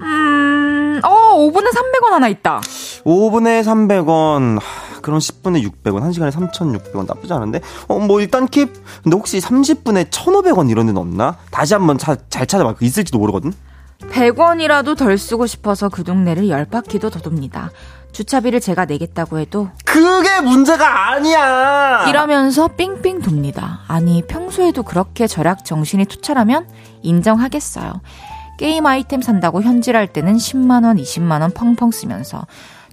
음, 어, 5분에 300원 하나 있다. 5분에 300원. 하, 그럼 10분에 600원, 1시간에 3,600원 나쁘지 않은데? 어, 뭐 일단 킵. 근데 혹시 30분에 1,500원 이런 데는 없나? 다시 한번 차- 잘 찾아봐. 그 있을지도 모르거든. 100원이라도 덜 쓰고 싶어서 그 동네를 열 바퀴도 더 돕니다. 주차비를 제가 내겠다고 해도 그게 문제가 아니야. 이러면서 삥삥 돕니다. 아니 평소에도 그렇게 절약 정신이 투철하면 인정하겠어요. 게임 아이템 산다고 현질할 때는 10만 원, 20만 원 펑펑 쓰면서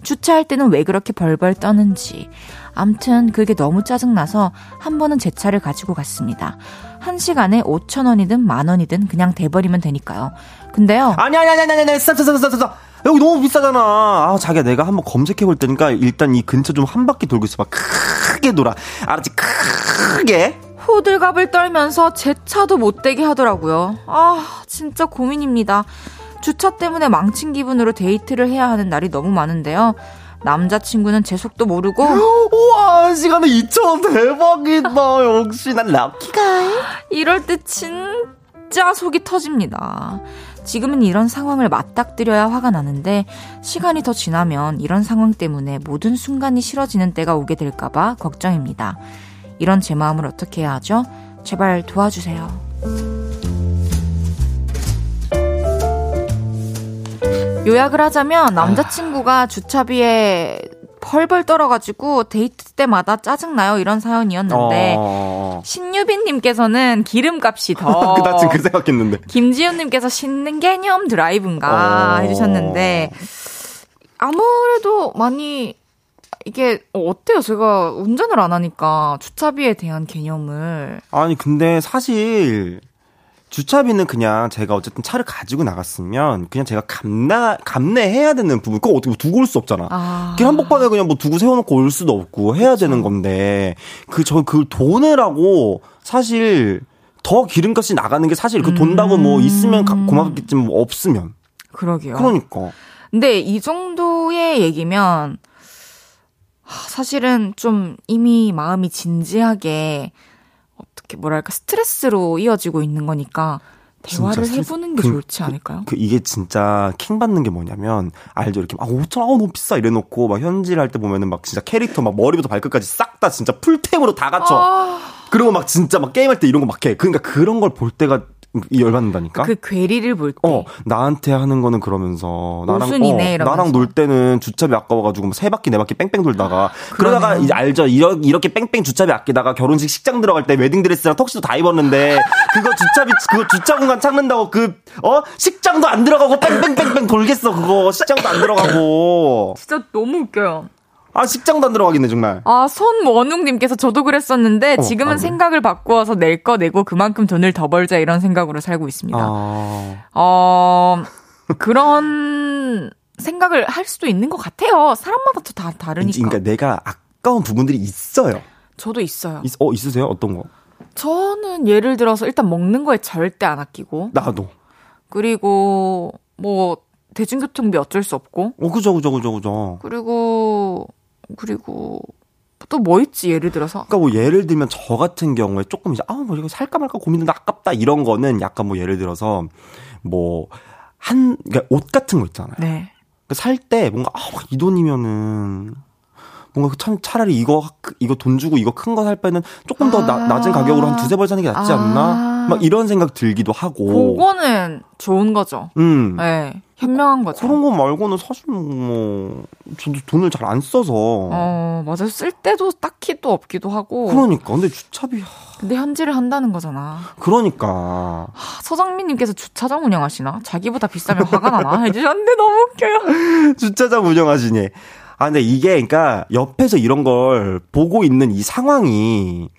주차할 때는 왜 그렇게 벌벌 떠는지. 암튼 그게 너무 짜증나서 한 번은 제 차를 가지고 갔습니다. 한 시간에 5천 원이든 만 원이든 그냥 대버리면 되니까요. 근데요. 아니 아니 아니 아니 아니 stop stop stop stop. 여기 너무 비싸잖아. 아, 자기야, 내가 한번 검색해 볼 테니까 일단 이 근처 좀 한 바퀴 돌고 있어 봐. 크게 돌아. 알았지? 크게. 호들갑을 떨면서 제 차도 못 대게 하더라고요. 아, 진짜 고민입니다. 주차 때문에 망친 기분으로 데이트를 해야 하는 날이 너무 많은데요. 남자친구는 제 속도 모르고 우와, 시간에 2,000원 대박이다. 역시 난 럭키가. 이럴 때 진짜 속이 터집니다. 지금은 이런 상황을 맞닥뜨려야 화가 나는데 시간이 더 지나면 이런 상황 때문에 모든 순간이 싫어지는 때가 오게 될까봐 걱정입니다. 이런 제 마음을 어떻게 해야 하죠? 제발 도와주세요. 요약을 하자면 남자친구가 주차비에 펄펄 떨어가지고 데이트 때마다 짜증나요 이런 사연이었는데 어. 신유빈님께서는 기름값이 더 나 지금 그 생각했는데. 김지윤님께서 신는 개념 드라이브인가 어. 해주셨는데 아무래도 많이 이게 어때요? 제가 운전을 안 하니까 주차비에 대한 개념을 아니, 근데 사실 주차비는 그냥 제가 어쨌든 차를 가지고 나갔으면 그냥 제가 감나, 감내해야 되는 부분. 그거 어떻게 두고 올 수 없잖아. 아. 그 한복판에 그냥 뭐 두고 세워놓고 올 수도 없고 해야 되는 건데 그 저 그 돈이라고 사실 더 기름값이 나가는 게 사실 그 돈다고 뭐 있으면 가- 고맙겠지만 뭐 없으면 그러게요. 그러니까 근데 이 정도의 얘기면 하, 사실은 좀 이미 마음이 진지하게 뭐랄까 스트레스로 이어지고 있는 거니까 대화를 해보는 게 그- 좋지 않을까요? 그 이게 진짜 킹 받는 게 뭐냐면 알죠? 이렇게 아 5천 원 너무 비싸! 이래놓고 막 현질 할 때 보면은 막 진짜 캐릭터 막 머리부터 발끝까지 싹 다 진짜 풀템으로 다 갖춰. 아. 그리고 막 진짜 막 게임할 때 이런 거 막 해. 그러니까 그런 걸 볼 때가 열받는다니까 그 괴리를 볼 때. 어, 나한테 하는 거는 그러면서 나랑 모순이네, 어. 나랑 놀 때는 주차비 아까워가지고 뭐 세 바퀴 네 바퀴 뺑뺑 돌다가 그러다가 그러네요. 이제 알죠 이렇게, 이렇게 뺑뺑 주차비 아끼다가 결혼식 식장 들어갈 때 웨딩 드레스랑 턱시도 다 입었는데 그거 주차비 그거 주차 공간 찾는다고 그 어 식장도 안 들어가고 뺑뺑뺑뺑 돌겠어 그거 식장도 안 들어가고 진짜 너무 웃겨요. 아 식장도 안 들어가겠네 정말 아, 손원웅님께서 저도 그랬었는데 어, 지금은 아, 네. 생각을 바꾸어서 낼 거 내고 그만큼 돈을 더 벌자 이런 생각으로 살고 있습니다. 아 어, 그런 생각을 할 수도 있는 것 같아요. 사람마다 또 다 다르니까. 그러니까 내가 아까운 부분들이 있어요 저도 있어요. 있, 어 있으세요 어떤 거 저는 예를 들어서 일단 먹는 거에 절대 안 아끼고 나도 그리고 뭐 대중교통비 어쩔 수 없고 어 그죠 그죠 그죠 그죠 그리고 그리고 또 뭐 있지 예를 들어서 그러니까 뭐 예를 들면 저 같은 경우에 조금 이제 아뭐 이거 살까 말까 고민인데 아깝다 이런 거는 약간 뭐 예를 들어서 뭐 한 그러니까 옷 같은 거 있잖아요. 네. 살때 뭔가 아이 돈이면은 뭔가 참 차라리 이거 이거 돈 주고 이거 큰 거 살 바에는 조금 더 나- 아. 낮은 가격으로 한 두세 벌 사는 게 낫지 아. 않나? 막 이런 생각 들기도 하고. 그거는 좋은 거죠. 음. 네. 현명한 거죠. 그런 거 말고는 사실 뭐 저도 돈을 잘 안 써서. 어, 맞아요. 쓸 때도 딱히 또 없기도 하고. 그러니까 근데 주차비 근데 현질을 한다는 거잖아. 그러니까 하, 서정민님께서 주차장 운영하시나? 자기보다 비싸면 화가 나나? 해주셨는데 너무 웃겨요. 주차장 운영하시니. 아, 근데 이게, 그니까, 옆에서 이런 걸 보고 있는 이 상황이,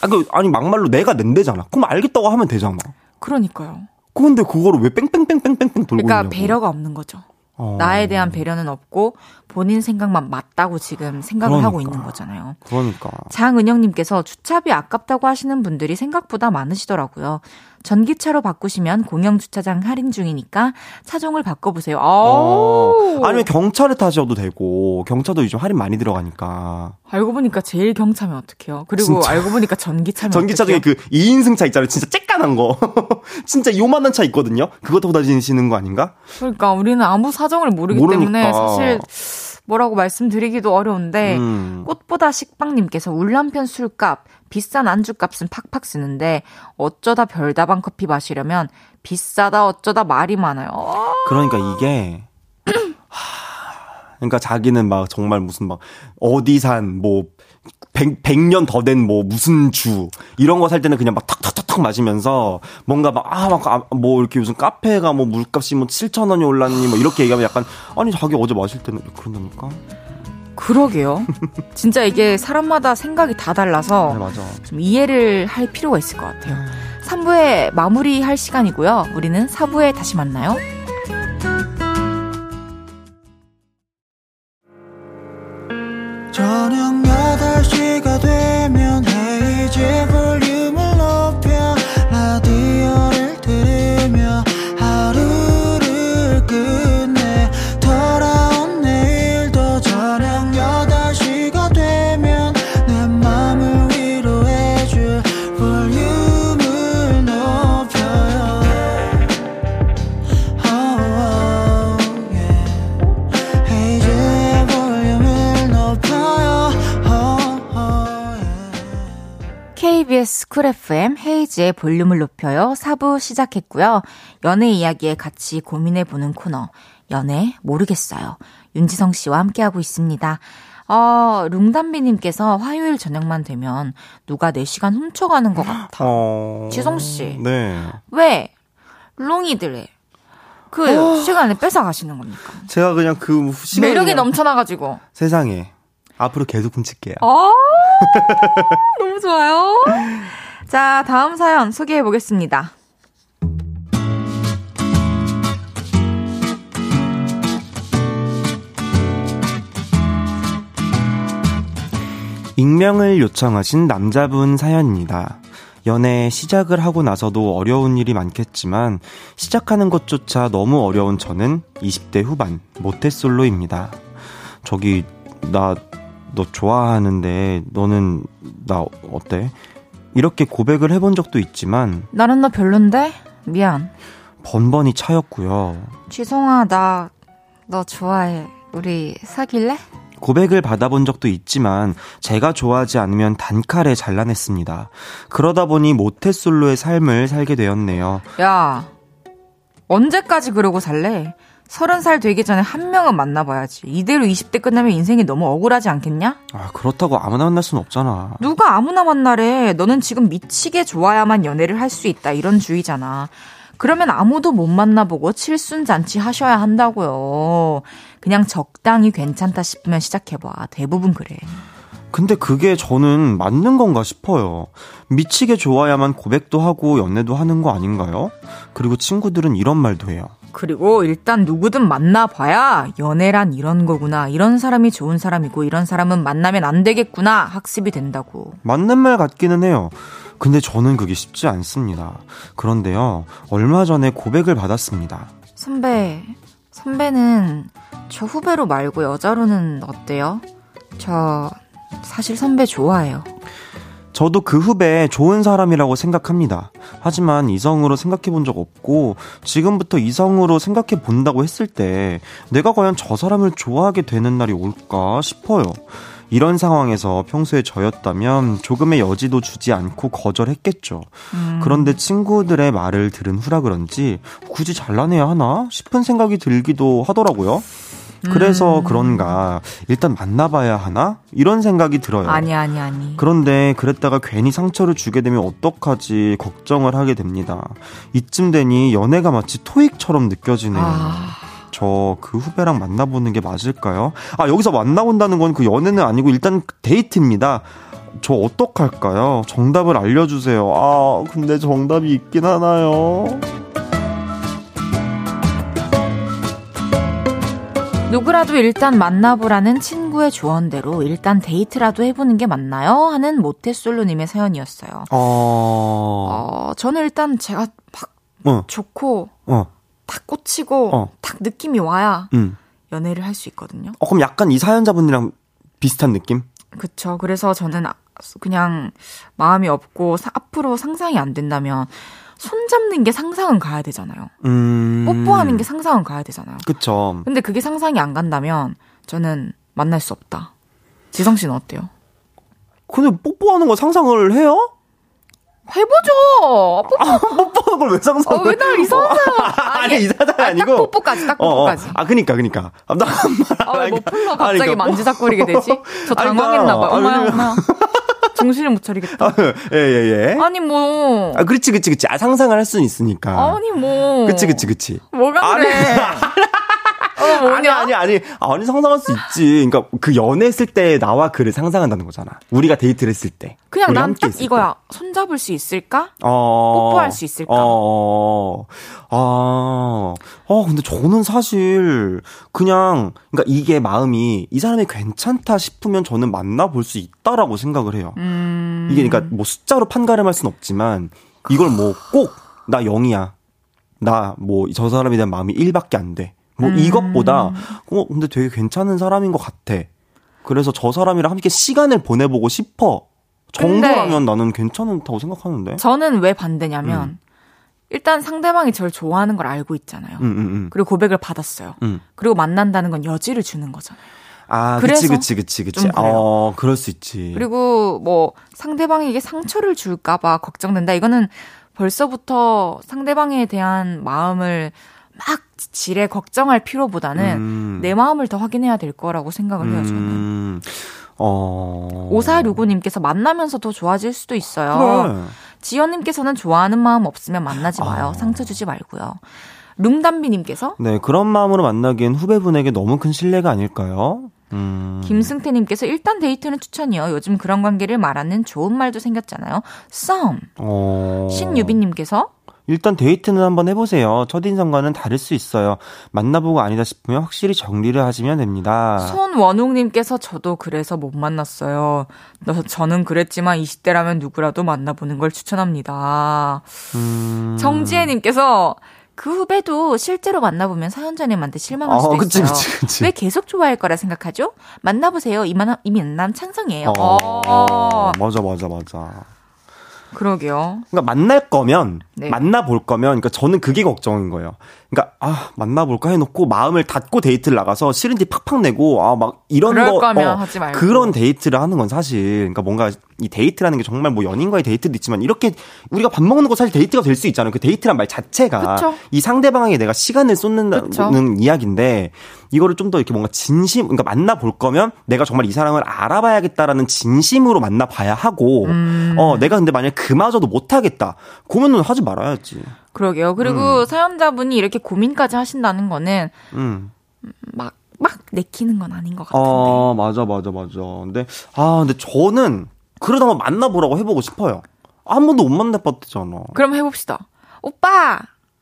아, 그, 아니, 막말로 내가 낸대잖아. 그럼 알겠다고 하면 되잖아. 그러니까요. 근데 그거를 왜 뺑뺑뺑뺑뺑뺑 돌고 그러니까 있냐고. 배려가 없는 거죠. 어. 나에 대한 배려는 없고 본인 생각만 맞다고 지금 생각을 하고 그러니까. 있는 거잖아요. 그러니까. 장은영님께서 주차비 아깝다고 하시는 분들이 생각보다 많으시더라고요. 전기차로 바꾸시면 공영 주차장 할인 중이니까 차종을 바꿔보세요. 어. 아우. 아니면 경차를 타셔도 되고, 경차도 요즘 할인 많이 들어가니까. 알고 보니까 제일 경차면 어떡해요? 그리고 진짜. 알고 보니까 전기차면 전기차 중에 어떡해요? 그 2인승 차 있잖아요. 진짜 쬐깐한 거. 진짜 요만한 차 있거든요. 그거 타고 다니시는 거 아닌가? 그러니까 우리는 아무 사정을 모르기 모르니까. 때문에 사실 뭐라고 말씀드리기도 어려운데 음. 꽃보다 식빵님께서 울남편 술값 비싼 안주값은 팍팍 쓰는데 어쩌다 별다방 커피 마시려면 비싸다 어쩌다 말이 많아요. 그러니까 이게 하, 그러니까 자기는 막 정말 무슨 막 어디 산 뭐 100, 100년 더 된 뭐 무슨 주 이런 거 살 때는 그냥 막 탁탁탁탁 마시면서 뭔가 막 아 막 뭐 이렇게 무슨 카페가 뭐 물값이 뭐 7천 원이 올랐니 뭐 이렇게 얘기하면 약간 아니 자기 어제 마실 때는 그런다니까 그러게요. 진짜 이게 사람마다 생각이 다 달라서 네 맞아 좀 이해를 할 필요가 있을 것 같아요. 3부에 마무리할 시간이고요. 우리는 4부에 다시 만나요. 저녁 8시가 되면 헤이즈 쿨 FM 헤이즈의 볼륨을 높여요. 4부 시작했고요. 연애 이야기에 같이 고민해보는 코너. 연애 모르겠어요. 윤지성 씨와 함께하고 있습니다. 어, 룽담비님께서 화요일 저녁만 되면 누가 4시간 훔쳐가는 것 같아. 어... 지성 씨. 네 왜? 롱이들의 그 시간을 뺏어가시는 겁니까? 제가 그냥 그 시간을 매력이 그냥 넘쳐나가지고. 세상에 앞으로 계속 훔칠게요 아, 너무 좋아요. 자, 다음 사연 소개해 보겠습니다. 익명을 요청하신 남자분 사연입니다. 연애 시작을 하고 나서도 어려운 일이 많겠지만 시작하는 것조차 너무 어려운 저는 20대 후반 모태솔로입니다. 저기 나 너 좋아하는데 너는 나 어때? 이렇게 고백을 해본 적도 있지만 나는 너 별론데? 미안. 번번이 차였고요. 지성아, 나 너 좋아해. 우리 사귈래? 고백을 받아본 적도 있지만 제가 좋아하지 않으면 단칼에 잘라냈습니다. 그러다 보니 모태솔로의 삶을 살게 되었네요. 야, 언제까지 그러고 살래? 서른 살 되기 전에 한 명은 만나봐야지. 이대로 20대 끝나면 인생이 너무 억울하지 않겠냐? 아, 그렇다고 아무나 만날 순 없잖아. 누가 아무나 만나래. 너는 지금 미치게 좋아야만 연애를 할 수 있다. 이런 주의잖아. 그러면 아무도 못 만나보고 칠순잔치 하셔야 한다고요. 그냥 적당히 괜찮다 싶으면 시작해봐. 대부분 그래. 근데 그게 저는 맞는 건가 싶어요. 미치게 좋아야만 고백도 하고 연애도 하는 거 아닌가요? 그리고 친구들은 이런 말도 해요. 그리고 일단 누구든 만나봐야 연애란 이런 거구나. 이런 사람이 좋은 사람이고 이런 사람은 만나면 안 되겠구나. 학습이 된다고. 맞는 말 같기는 해요. 근데 저는 그게 쉽지 않습니다. 그런데요, 얼마 전에 고백을 받았습니다. 선배, 선배는 저 후배로 말고 여자로는 어때요? 저 사실 선배 좋아해요. 저도 그 후배 좋은 사람이라고 생각합니다. 하지만 이성으로 생각해 본 적 없고, 지금부터 이성으로 생각해 본다고 했을 때, 내가 과연 저 사람을 좋아하게 되는 날이 올까 싶어요. 이런 상황에서 평소에 저였다면 조금의 여지도 주지 않고 거절했겠죠. 그런데 친구들의 말을 들은 후라 그런지 굳이 잘라내야 하나 싶은 생각이 들기도 하더라고요. 그래서 그런가 일단 만나봐야 하나 이런 생각이 들어요. 아니 아니 아니. 그런데 그랬다가 괜히 상처를 주게 되면 어떡하지 걱정을 하게 됩니다. 이쯤 되니 연애가 마치 토익처럼 느껴지네요. 아. 저그 후배랑 만나보는 게 맞을까요? 아 여기서 만나본다는 건 그 연애는 아니고 일단 데이트입니다. 저 어떡할까요? 정답을 알려주세요. 아 근데 정답이 있긴 하나요? 누구라도 일단 만나보라는 친구의 조언대로 일단 데이트라도 해보는 게 맞나요? 하는 모태솔로님의 사연이었어요. 어... 어, 저는 일단 제가 막 어, 좋고 어, 딱 꽂히고 어. 딱 느낌이 와야 음. 연애를 할 수 있거든요. 어, 그럼 약간 이 사연자분이랑 비슷한 느낌? 그쵸. 그래서 저는 아- 그냥 마음이 없고 사- 앞으로 상상이 안 된다면 손 잡는 게 상상은 가야 되잖아요. 음. 뽀뽀하는 게 상상은 가야 되잖아요. 그쵸. 근데 그게 상상이 안 간다면 저는 만날 수 없다. 지성 씨는 어때요? 근데 뽀뽀하는 거 상상을 해요? 해보죠. 뽀뽀. 뽀뽀하는 걸 왜 상상을 어, 왜날 이상한 사람. 아니, 이상한 사람이 아니, 아니고. 딱 뽀뽀까지, 딱 어, 어. 뽀뽀까지. 아, 그니까, 그니까. 아, 나, 아, 왜 머플러 갑자기 아니, 그러니까 만지작거리게 되지? 저 당황했나봐요. 아, 왜냐면- 어머야. 정신을 못 차리겠다. 아, 예, 예, 예. 아니, 뭐. 아, 그렇지, 그렇지, 그렇지. 아, 상상을 할 수는 있으니까. 아니, 뭐. 그치, 그치, 그치. 뭐가 그래. 어, 뭐 냐? 아니, 아니, 아니. 아니, 상상할 수 있지. 그러니까 그 연애했을 때 나와 그를 상상한다는 거잖아. 우리가 데이트를 했을 때. 그냥 난 딱. 이거야. 손 잡을 수 있을까? 어. 뽀뽀할 수 있을까? 어. 아. 어, 근데 저는 사실 그냥 그러니까 이게 마음이 이 사람이 괜찮다 싶으면 저는 만나 볼 수 있다라고 생각을 해요. 음. 이게 그러니까 뭐 숫자로 판가름할 순 없지만 이걸 뭐 꼭나 0이야. 나 뭐 저 사람에 대한 마음이 1밖에 안 돼. 뭐 음. 이것보다 어 근데 되게 괜찮은 사람인 것 같아. 그래서 저 사람이랑 함께 시간을 보내보고 싶어. 정도라면 나는 괜찮다고 생각하는데. 저는 왜 반대냐면, 일단 상대방이 저를 좋아하는 걸 알고 있잖아요. 음, 음, 음. 그리고 고백을 받았어요. 음. 그리고 만난다는 건 여지를 주는 거잖아요. 아, 그치, 그치, 그치, 그치. 어, 그럴 수 있지. 그리고 뭐 상대방에게 상처를 줄까봐 걱정된다. 이거는 벌써부터 상대방에 대한 마음을 막 지레 걱정할 필요보다는 음. 내 마음을 더 확인해야 될 거라고 생각을 해요, 저는. 음, 어. 5465님께서 만나면서 더 좋아질 수도 있어요. 그래. 지연님께서는 좋아하는 마음 없으면 만나지 마요. 아. 상처 주지 말고요. 룽담비님께서 네, 그런 마음으로 만나기엔 후배분에게 너무 큰 신뢰가 아닐까요? 음. 김승태님께서 일단 데이트는 추천이요. 요즘 그런 관계를 말하는 좋은 말도 생겼잖아요. 썸. 어. 신유빈님께서 일단 데이트는 한번 해보세요. 첫인상과는 다를 수 있어요. 만나보고 아니다 싶으면 확실히 정리를 하시면 됩니다. 손원웅님께서 저도 그래서 못 만났어요. 너- 저는 그랬지만 20대라면 누구라도 만나보는 걸 추천합니다. 음. 정지혜님께서 그 후배도 실제로 만나보면 사연자님한테 실망할 어, 수도 그치, 있어요. 그치, 그치. 왜 계속 좋아할 거라 생각하죠? 만나보세요. 이 만남, 이 만남 찬성이에요. 어, 어. 맞아, 맞아, 맞아. 그러게요. 그러니까 만날 거면 네. 만나 볼 거면 그러니까 저는 그게 걱정인 거예요. 그러니까 아 만나 볼까 해놓고 마음을 닫고 데이트를 나가서 싫은 티 팍팍 내고 아 막 이런 거 말고. 그런 데이트를 하는 건 사실 그러니까 뭔가 이 데이트라는 게 정말 뭐 연인과의 데이트도 있지만 이렇게 우리가 밥 먹는 거 사실 데이트가 될 수 있잖아요. 그 데이트란 말 자체가 그쵸. 이 상대방에게 내가 시간을 쏟는다는 그쵸. 이야기인데 이거를 좀 더 이렇게 뭔가 진심 그러니까 만나 볼 거면 내가 정말 이 사람을 알아봐야겠다라는 진심으로 만나 봐야 하고 음. 어 내가 근데 만약 그마저도 못 하겠다 그러면은 하지 말아야지 그러게요. 그리고 사연자분이 이렇게 고민까지 하신다는 거는 음. 막, 막 내키는 건 아닌 것 같은데. 아 맞아 맞아 맞아 근데 아 근데 저는 그러다 가 만나보라고 해보고 싶어요 한 번도 못 만나봤잖아 그럼 해봅시다. 오빠!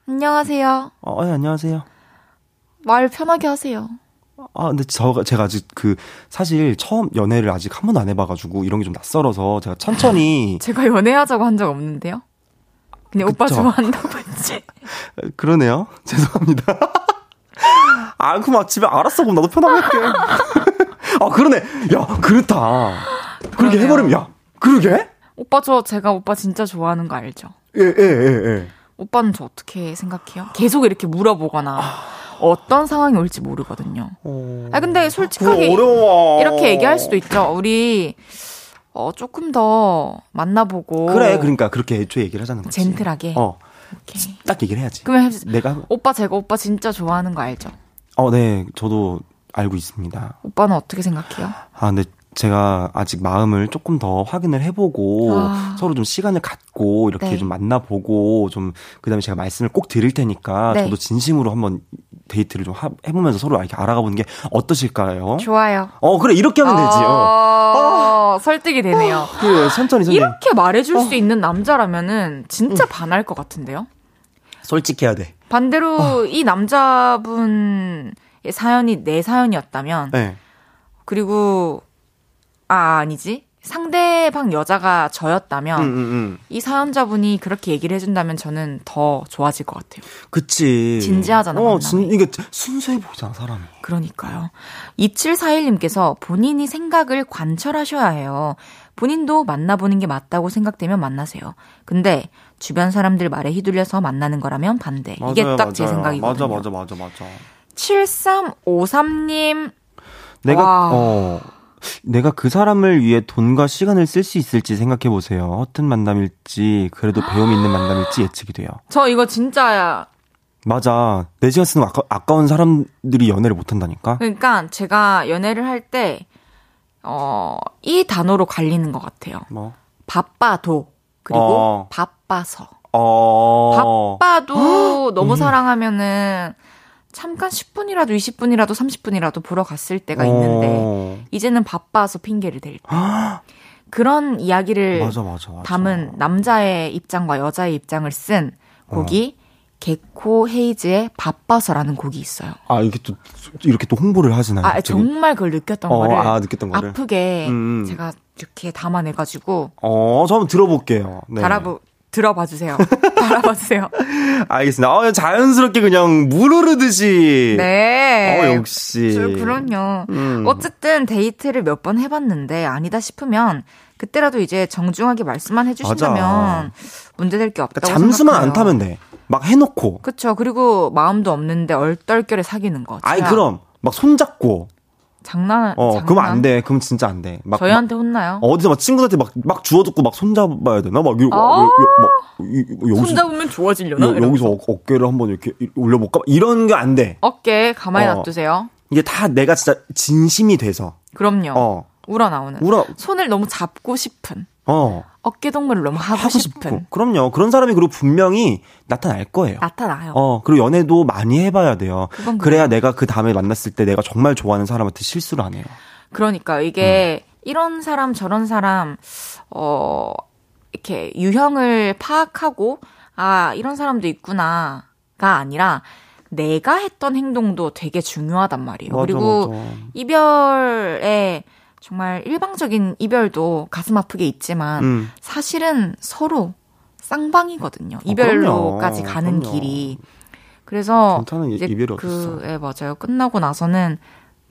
안녕하세요. 어, 예, 안녕하세요 말 편하게 하세요. 아, 근데 저, 제가 아직 그, 사실 처음 연애를 아직 한 번도 안 해봐가지고 이런 게 좀 낯설어서 제가 천천히. 제가 연애하자고 한 적 없는데요? 그냥 오빠 그쵸. 좋아한다고 했지. 그러네요. 죄송합니다. 아, 그럼 아침에 알았어. 그럼 나도 편하게 할게. 아, 그러네. 야, 그렇다. 그렇게. 해버리면, 야, 그러게? 오빠 저, 제가 오빠 진짜 좋아하는 거 알죠? 예, 예, 예, 예. 오빠는 저 어떻게 생각해요? 계속 이렇게 물어보거나 어떤 상황이 올지 모르거든요. 아, 근데 솔직하게. 이렇게 얘기할 수도 있죠. 우리, 어, 조금 더 만나보고. 그래, 그러니까 그렇게 애초에 얘기를 하자는 거지. 젠틀하게. 어, 오케이. 딱 얘기를 해야지. 그러면 해- 내가, 오빠 제가 오빠 진짜 좋아하는 거 알죠? 어, 네, 저도 알고 있습니다. 오빠는 어떻게 생각해요? 아, 근데 제가 아직 마음을 조금 더 확인을 해보고 아. 서로 좀 시간을 갖고 이렇게 네. 좀 만나보고 좀 그다음에 제가 말씀을 꼭 드릴 테니까 네. 저도 진심으로 한번 데이트를 좀 하- 해보면서 서로 이렇게 알아가보는 게 어떠실까요? 좋아요. 어 그래 이렇게 하면 되지요. 어, 설득이 되네요. 그래 천천히 천천히 이렇게 말해줄 어. 수 있는 남자라면은 진짜 반할 것 같은데요? 솔직해야 돼. 반대로 어. 이 남자분의 사연이 내 사연이었다면 네. 그리고 아 아니지 상대방 여자가 저였다면 음, 음, 음. 이 사연자분이 그렇게 얘기를 해준다면 저는 더 좋아질 것 같아요. 그치. 진지하잖아, 어. 진, 이게 순수해 보이잖아 사람이. 그러니까요. 2741님께서 본인이 생각을 관철하셔야 해요. 본인도 만나보는 게 맞다고 생각되면 만나세요. 근데 주변 사람들 말에 휘둘려서 만나는 거라면 반대. 이게 맞아요, 딱 제. 생각이거든요. 맞아 맞아 맞아 맞아. 7353님 내가 와. 어 내가 그 사람을 위해 돈과 시간을 쓸 수 있을지 생각해 보세요. 허튼 만남일지 그래도 배움이 있는 만남일지 예측이 돼요. 저 이거 진짜야. 맞아. 내 시간 쓰는 거 아까, 아까운 사람들이 연애를 못 한다니까. 그러니까 제가 연애를 할 때, 어, 이 단어로 갈리는 것 같아요. 뭐. 바빠도, 그리고 어. 바빠서. 어. 바빠도 너무 사랑하면은 잠깐 10분이라도 20분이라도 30분이라도 보러 갔을 때가 있는데 어. 이제는 바빠서 핑계를 댈 때. 그런 이야기를 맞아, 맞아, 맞아. 담은 남자의 입장과 여자의 입장을 쓴 곡이 개코 헤이즈의 바빠서라는 곡이 있어요. 아, 이렇게 또, 이렇게 또 홍보를 하시나요? 아, 갑자기? 정말 그걸 느꼈던 어, 거를 아, 느꼈던 거를. 아프게 음. 제가 이렇게 담아내가지고 어, 저 한번 들어볼게요. 네. 달아보, 들어봐 주세요. 달아봐 주세요. 알겠습니다. 어, 자연스럽게 그냥 물 흐르듯이. 네. 어, 역시. 저, 그럼요. 음. 어쨌든 데이트를 몇 번 해봤는데 아니다 싶으면 그때라도 이제 정중하게 말씀만 해주신다면 맞아. 문제될 게 없다고 그러니까 잠수만 생각해요. 안 타면 돼. 막 해놓고. 그쵸. 그리고 마음도 없는데 얼떨결에 사귀는 거. 아이, 그럼. 막 손잡고. 장난. 어, 장난. 그러면 안 돼. 그럼 진짜 안 돼. 막. 저희한테 혼나요. 막 어디서 막 친구들한테 막, 막 주워듣고 막 손잡아야 되나? 막, 요, 아. 막, 이- 여기서. 손잡으면 좋아지려나? 여. 여기서 어- 어깨를 한번 이렇게 올려 볼까? 이런 게 안 돼. 어깨 가만히 어. 놔두세요. 이게 다 내가 진짜 진심이 돼서. 그럼요. 어. 우러나오는. 울어. 손을 너무 잡고 싶은. 어. 어깨 동무를 너무 하고, 하고 싶은. 싶고. 그럼요. 그런 사람이 그리고 분명히 나타날 거예요. 나타나요. 어, 그리고 연애도 많이 해봐야 돼요. 그래야 내가 그 다음에 만났을 때 내가 정말 좋아하는 사람한테 실수를 안 해요. 그러니까 이게 음. 이런 사람 저런 사람 어 이렇게 유형을 파악하고 아 이런 사람도 있구나가 아니라 내가 했던 행동도 되게 중요하단 말이에요. 맞아, 그리고 맞아. 이별에 정말 일방적인 이별도 가슴 아프게 있지만 음. 사실은 서로 쌍방이거든요. 어, 이별로까지 그럼요. 가는 그럼요. 길이. 그래서 괜찮은 이- 이제 이별이 그. 예, 맞아요. 끝나고 나서는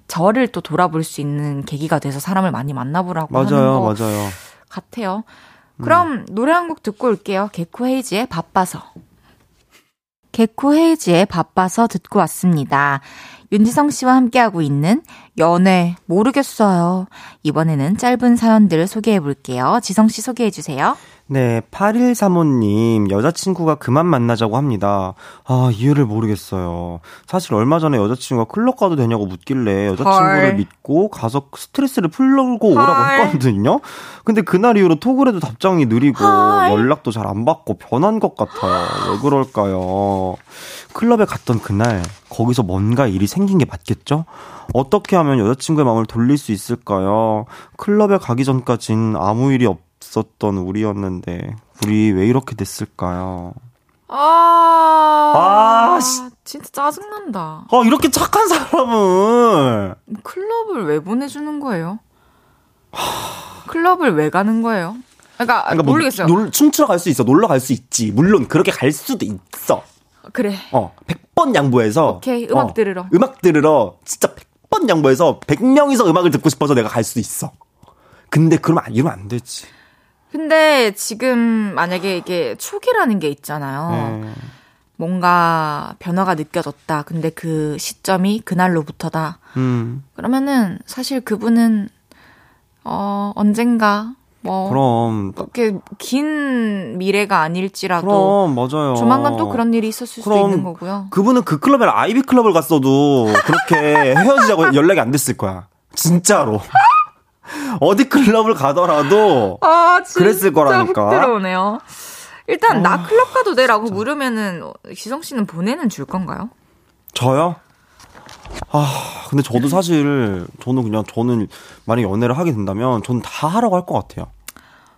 저를 또 돌아볼 수 있는 계기가 돼서 사람을 많이 만나보라고 하는 맞아요, 거 맞아요. 같아요. 그럼 음. 노래 한 곡 듣고 올게요. 개코 헤이지의 바빠서. 개코 헤이지의 바빠서 듣고 왔습니다. 윤지성 씨와 함께하고 있는 연애 모르겠어요. 이번에는 짧은 사연들을 소개해 볼게요. 지성 씨 소개해 주세요. 네, 8135님, 여자친구가 그만 만나자고 합니다. 아, 이유를 모르겠어요. 사실 얼마 전에 여자친구가 클럽 가도 되냐고 묻길래 여자친구를 헐. 믿고 가서 스트레스를 풀고 오라고 헐. 했거든요? 근데 그날 이후로 톡을 해도 답장이 느리고 헐. 연락도 잘 안 받고 변한 것 같아요. 왜 그럴까요? 클럽에 갔던 그날, 거기서 뭔가 일이 생긴 게 맞겠죠? 어떻게 하면 여자친구의 마음을 돌릴 수 있을까요? 클럽에 가기 전까진 아무 일이 없었던 우리였는데, 우리 왜 이렇게 됐을까요? 아, 아, 씨. 진짜 짜증난다. 아, 이렇게 착한 사람을! 클럽을 왜 보내주는 거예요? 클럽을 왜 가는 거예요? 그러니까, 그러니까 뭐 모르겠어요. 놀, 춤추러 갈 수 있어. 놀러 갈 수 있지. 물론 그렇게 갈 수도 있어. 그래. 어, 100번 양보해서. 오케이, 음악 어, 들으러. 음악 들으러 진짜 100번 양보해서 100명이서 음악을 듣고 싶어서 내가 갈수 있어. 근데 그러면 안, 이러면 안 되지. 근데 지금 만약에 이게 초기라는 게 있잖아요. 네. 뭔가 변화가 느껴졌다. 근데 그 시점이 그날로부터다. 음, 그러면은 사실 그분은 어 언젠가 뭐 그럼. 그렇게 긴 미래가 아닐지라도 그럼, 맞아요. 조만간 또 그런 일이 있었을 수도 있는 거고요. 그분은 그 클럽에 아이비 클럽을 갔어도 그렇게 헤어지자고 연락이 안 됐을 거야. 진짜로. 어디 클럽을 가더라도 아, 진짜 그랬을 거라니까. 훅 들어오네요. 일단 나 클럽 가도 돼라고 물으면은 지성 씨는 보내는 줄 건가요? 저요? 아, 근데 저도 사실 저는 그냥 저는 만약 연애를 하게 된다면 저는 다 하라고 할 것 같아요.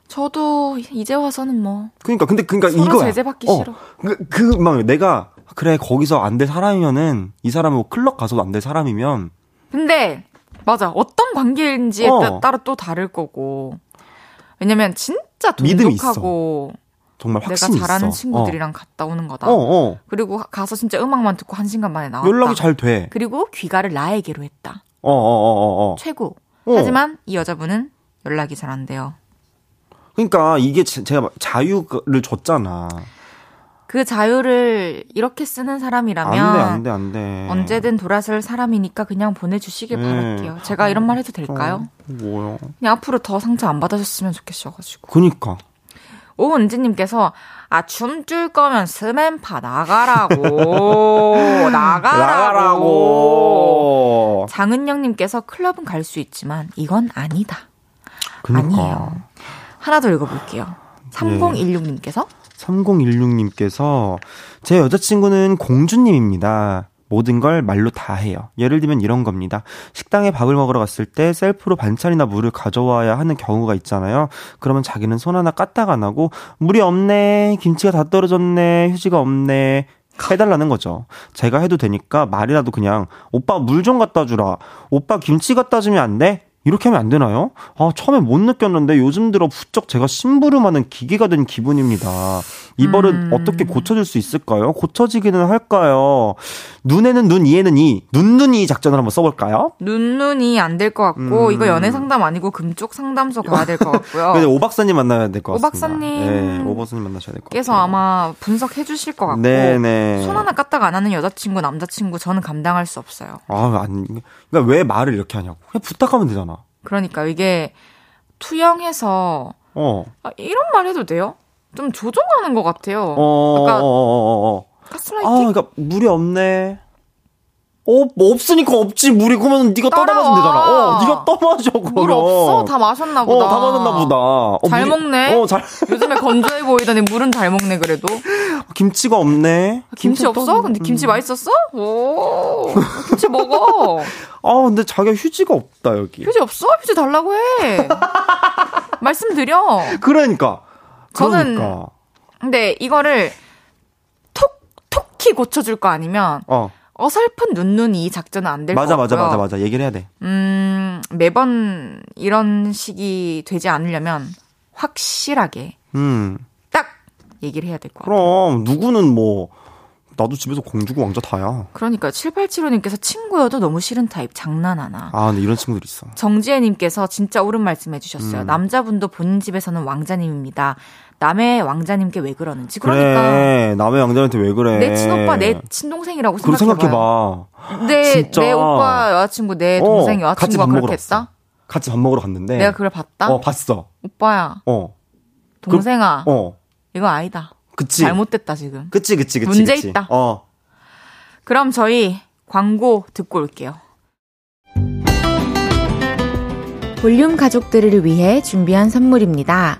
저도 이제 와서는 뭐 그러니까 근데 그러니까 서로 이거야. 제재받기 어, 싫어. 그막 내가 그래 거기서 안 될 사람이면은 이 사람은 뭐 클럽 가서도 안 될 사람이면 근데 맞아 어떤 관계인지에 어. 따- 따라 또 다를 거고 왜냐면 진짜 믿음이 돈독하고 정말 내가 확신이 잘하는 있어. 친구들이랑 갔다 오는 거다. 어, 어. 어. 그리고 가서 진짜 음악만 듣고 한 시간 만에 나왔다. 연락이 잘 돼. 그리고 귀가를 나에게로 했다. 어, 어, 어, 어, 어. 최고. 어. 하지만 이 여자분은 연락이 잘 안 돼요. 그러니까 이게 제- 제가 자유를 줬잖아. 그 자유를 이렇게 쓰는 사람이라면 안 돼, 안 돼, 안 돼. 언제든 돌아설 사람이니까 그냥 보내주시길 네. 바랄게요. 제가 이런 말 해도 될까요? 어, 뭐요? 그냥 앞으로 더 상처 안 받아줬으면 좋겠어가지고. 그니까. 오은지님께서 아 춤출 거면 스맨파 나가라고 나가라고. 나가라고. 장은영님께서 클럽은 갈 수 있지만 이건 아니다. 그니까. 아니에요. 하나 더 읽어볼게요. 3016님께서 3016님께서 제 여자친구는 공주님입니다. 모든 걸 말로 다 해요. 예를 들면 이런 겁니다. 식당에 밥을 먹으러 갔을 때 셀프로 반찬이나 물을 가져와야 하는 경우가 있잖아요. 그러면 자기는 손 하나 까딱 안 하고 물이 없네, 김치가 다 떨어졌네, 휴지가 없네. 해달라는 거죠. 제가 해도 되니까 말이라도 그냥 오빠 물 좀 갖다 주라. 오빠 김치 갖다 주면 안 돼? 이렇게 하면 안 되나요? 아, 처음에 못 느꼈는데 요즘 들어 부쩍 제가 심부름하는 기계가 된 기분입니다. 이 버릇 음. 어떻게 고쳐질 수 있을까요? 고쳐지기는 할까요? 눈에는 눈, 이에는 이. 눈눈이 작전을 한번 써볼까요? 눈눈이 안 될 것 같고 음. 이거 연애 상담 아니고 금쪽 상담소 가야 될 것 같고요. 근데 오 박사님 만나야 될것오 같습니다. 박사님. 네, 오 박사님 만나셔야 될 것 같아요. 그래서 아마 분석해 주실 것 같고 네네. 손 하나 까딱 안 하는 여자친구 남자친구 저는 감당할 수 없어요. 아, 아니. 그러니까 왜 말을 이렇게 하냐고. 그냥 부탁하면 되잖아. 그러니까 이게 투영해서 어. 아, 이런 말 해도 돼요? 좀 조종하는 것 같아요. 어, 어, 아까 어, 어, 어. 아, 가스라이팅 그러니까 물이 없네. 어, 뭐 없으니까 없지. 물이 그러면 네가 떠다 따라와. 마시면 되잖아. 어, 네가 떠마셔 그럼. 물 없어? 다 마셨나 보다. 어, 다 마셨나 보다. 어, 잘 물이- 먹네. 어, 잘 요즘에 건조해 보이더니 물은 잘 먹네 그래도. 김치가 없네. 김치 김치 없어? 떠- 근데 김치 음. 맛있었어? 오, 김치 먹어. 아, 근데 자기가 휴지가 없다 여기. 휴지 없어? 휴지 달라고 해. 말씀드려. 그러니까. 저는 그러니까. 근데 이거를 톡 톡히 고쳐줄 거 아니면 어. 어설픈 눈눈이 이 작전은 안될것 맞아, 같고요. 맞아, 맞아, 맞아. 얘기를 해야 돼. 음, 매번 이런 식이 되지 않으려면 확실하게 음. 딱 얘기를 해야 될것 같아요. 그럼 누구는 뭐 나도 집에서 공주고 왕자 다야. 그러니까 7875님께서 친구여도 너무 싫은 타입 장난하나. 아, 근데 이런 친구들 있어. 정지혜님께서 진짜 옳은 말씀 해주셨어요. 음. 남자분도 본인 집에서는 왕자님입니다. 남의 왕자님께 왜 그러는지. 그러니까 그래. 남의 왕자한테 왜 그래? 내 친오빠 내 친동생이라고. 생각해봐. 내, 진짜. 내 오빠 여자친구 내 동생 어, 여자친구가 그렇게 했다? 갔어. 같이 밥 먹으러 갔는데. 내가 그걸 봤다? 어, 봤어. 오빠야 어. 동생아 어. 이거 아니다. 그치. 잘못됐다 지금. 그치, 그치, 그치. 문제 그치. 있다. 어. 그럼 저희 광고 듣고 올게요. 볼륨 가족들을 위해 준비한 선물입니다.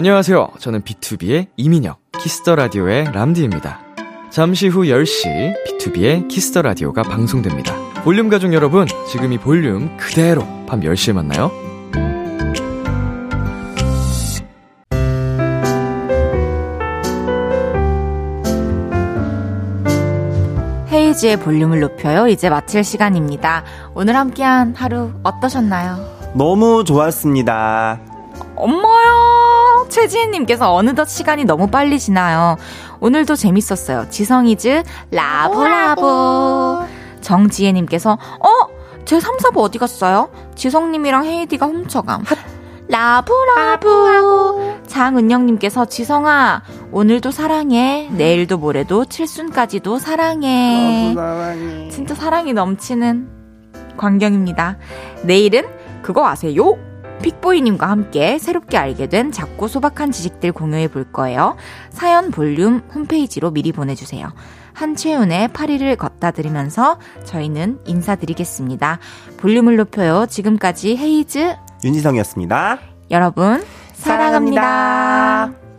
안녕하세요. 저는 B2B의 이민혁, 키스 더 라디오의 람디입니다. 잠시 후 10시 B2B의 키스 더 라디오가 방송됩니다. 볼륨 가족 여러분, 지금 이 볼륨 그대로 밤 10시에 만나요. 헤이즈의 볼륨을 높여요. 이제 마칠 시간입니다. 오늘 함께한 하루 어떠셨나요? 너무 좋았습니다. 엄마야! 최지혜님께서 어느덧 시간이 너무 빨리 지나요. 오늘도 재밌었어요. 지성 is, love love. 정지혜님께서, 어? 제 3, 4부 어디 갔어요? 지성님이랑 헤이디가 훔쳐감. love love. 장은영님께서, 지성아, 오늘도 사랑해. 내일도 모레도 칠순까지도 사랑해. 진짜 사랑이 넘치는 광경입니다. 내일은 그거 아세요? 픽보이님과 함께 새롭게 알게 된 작고 소박한 지식들 공유해 볼 거예요. 사연 볼륨 홈페이지로 미리 보내주세요. 한채윤의 파리를 걷다 들으면서 저희는 인사드리겠습니다. 볼륨을 높여요. 지금까지 헤이즈 윤지성이었습니다. 여러분 사랑합니다. 사랑합니다.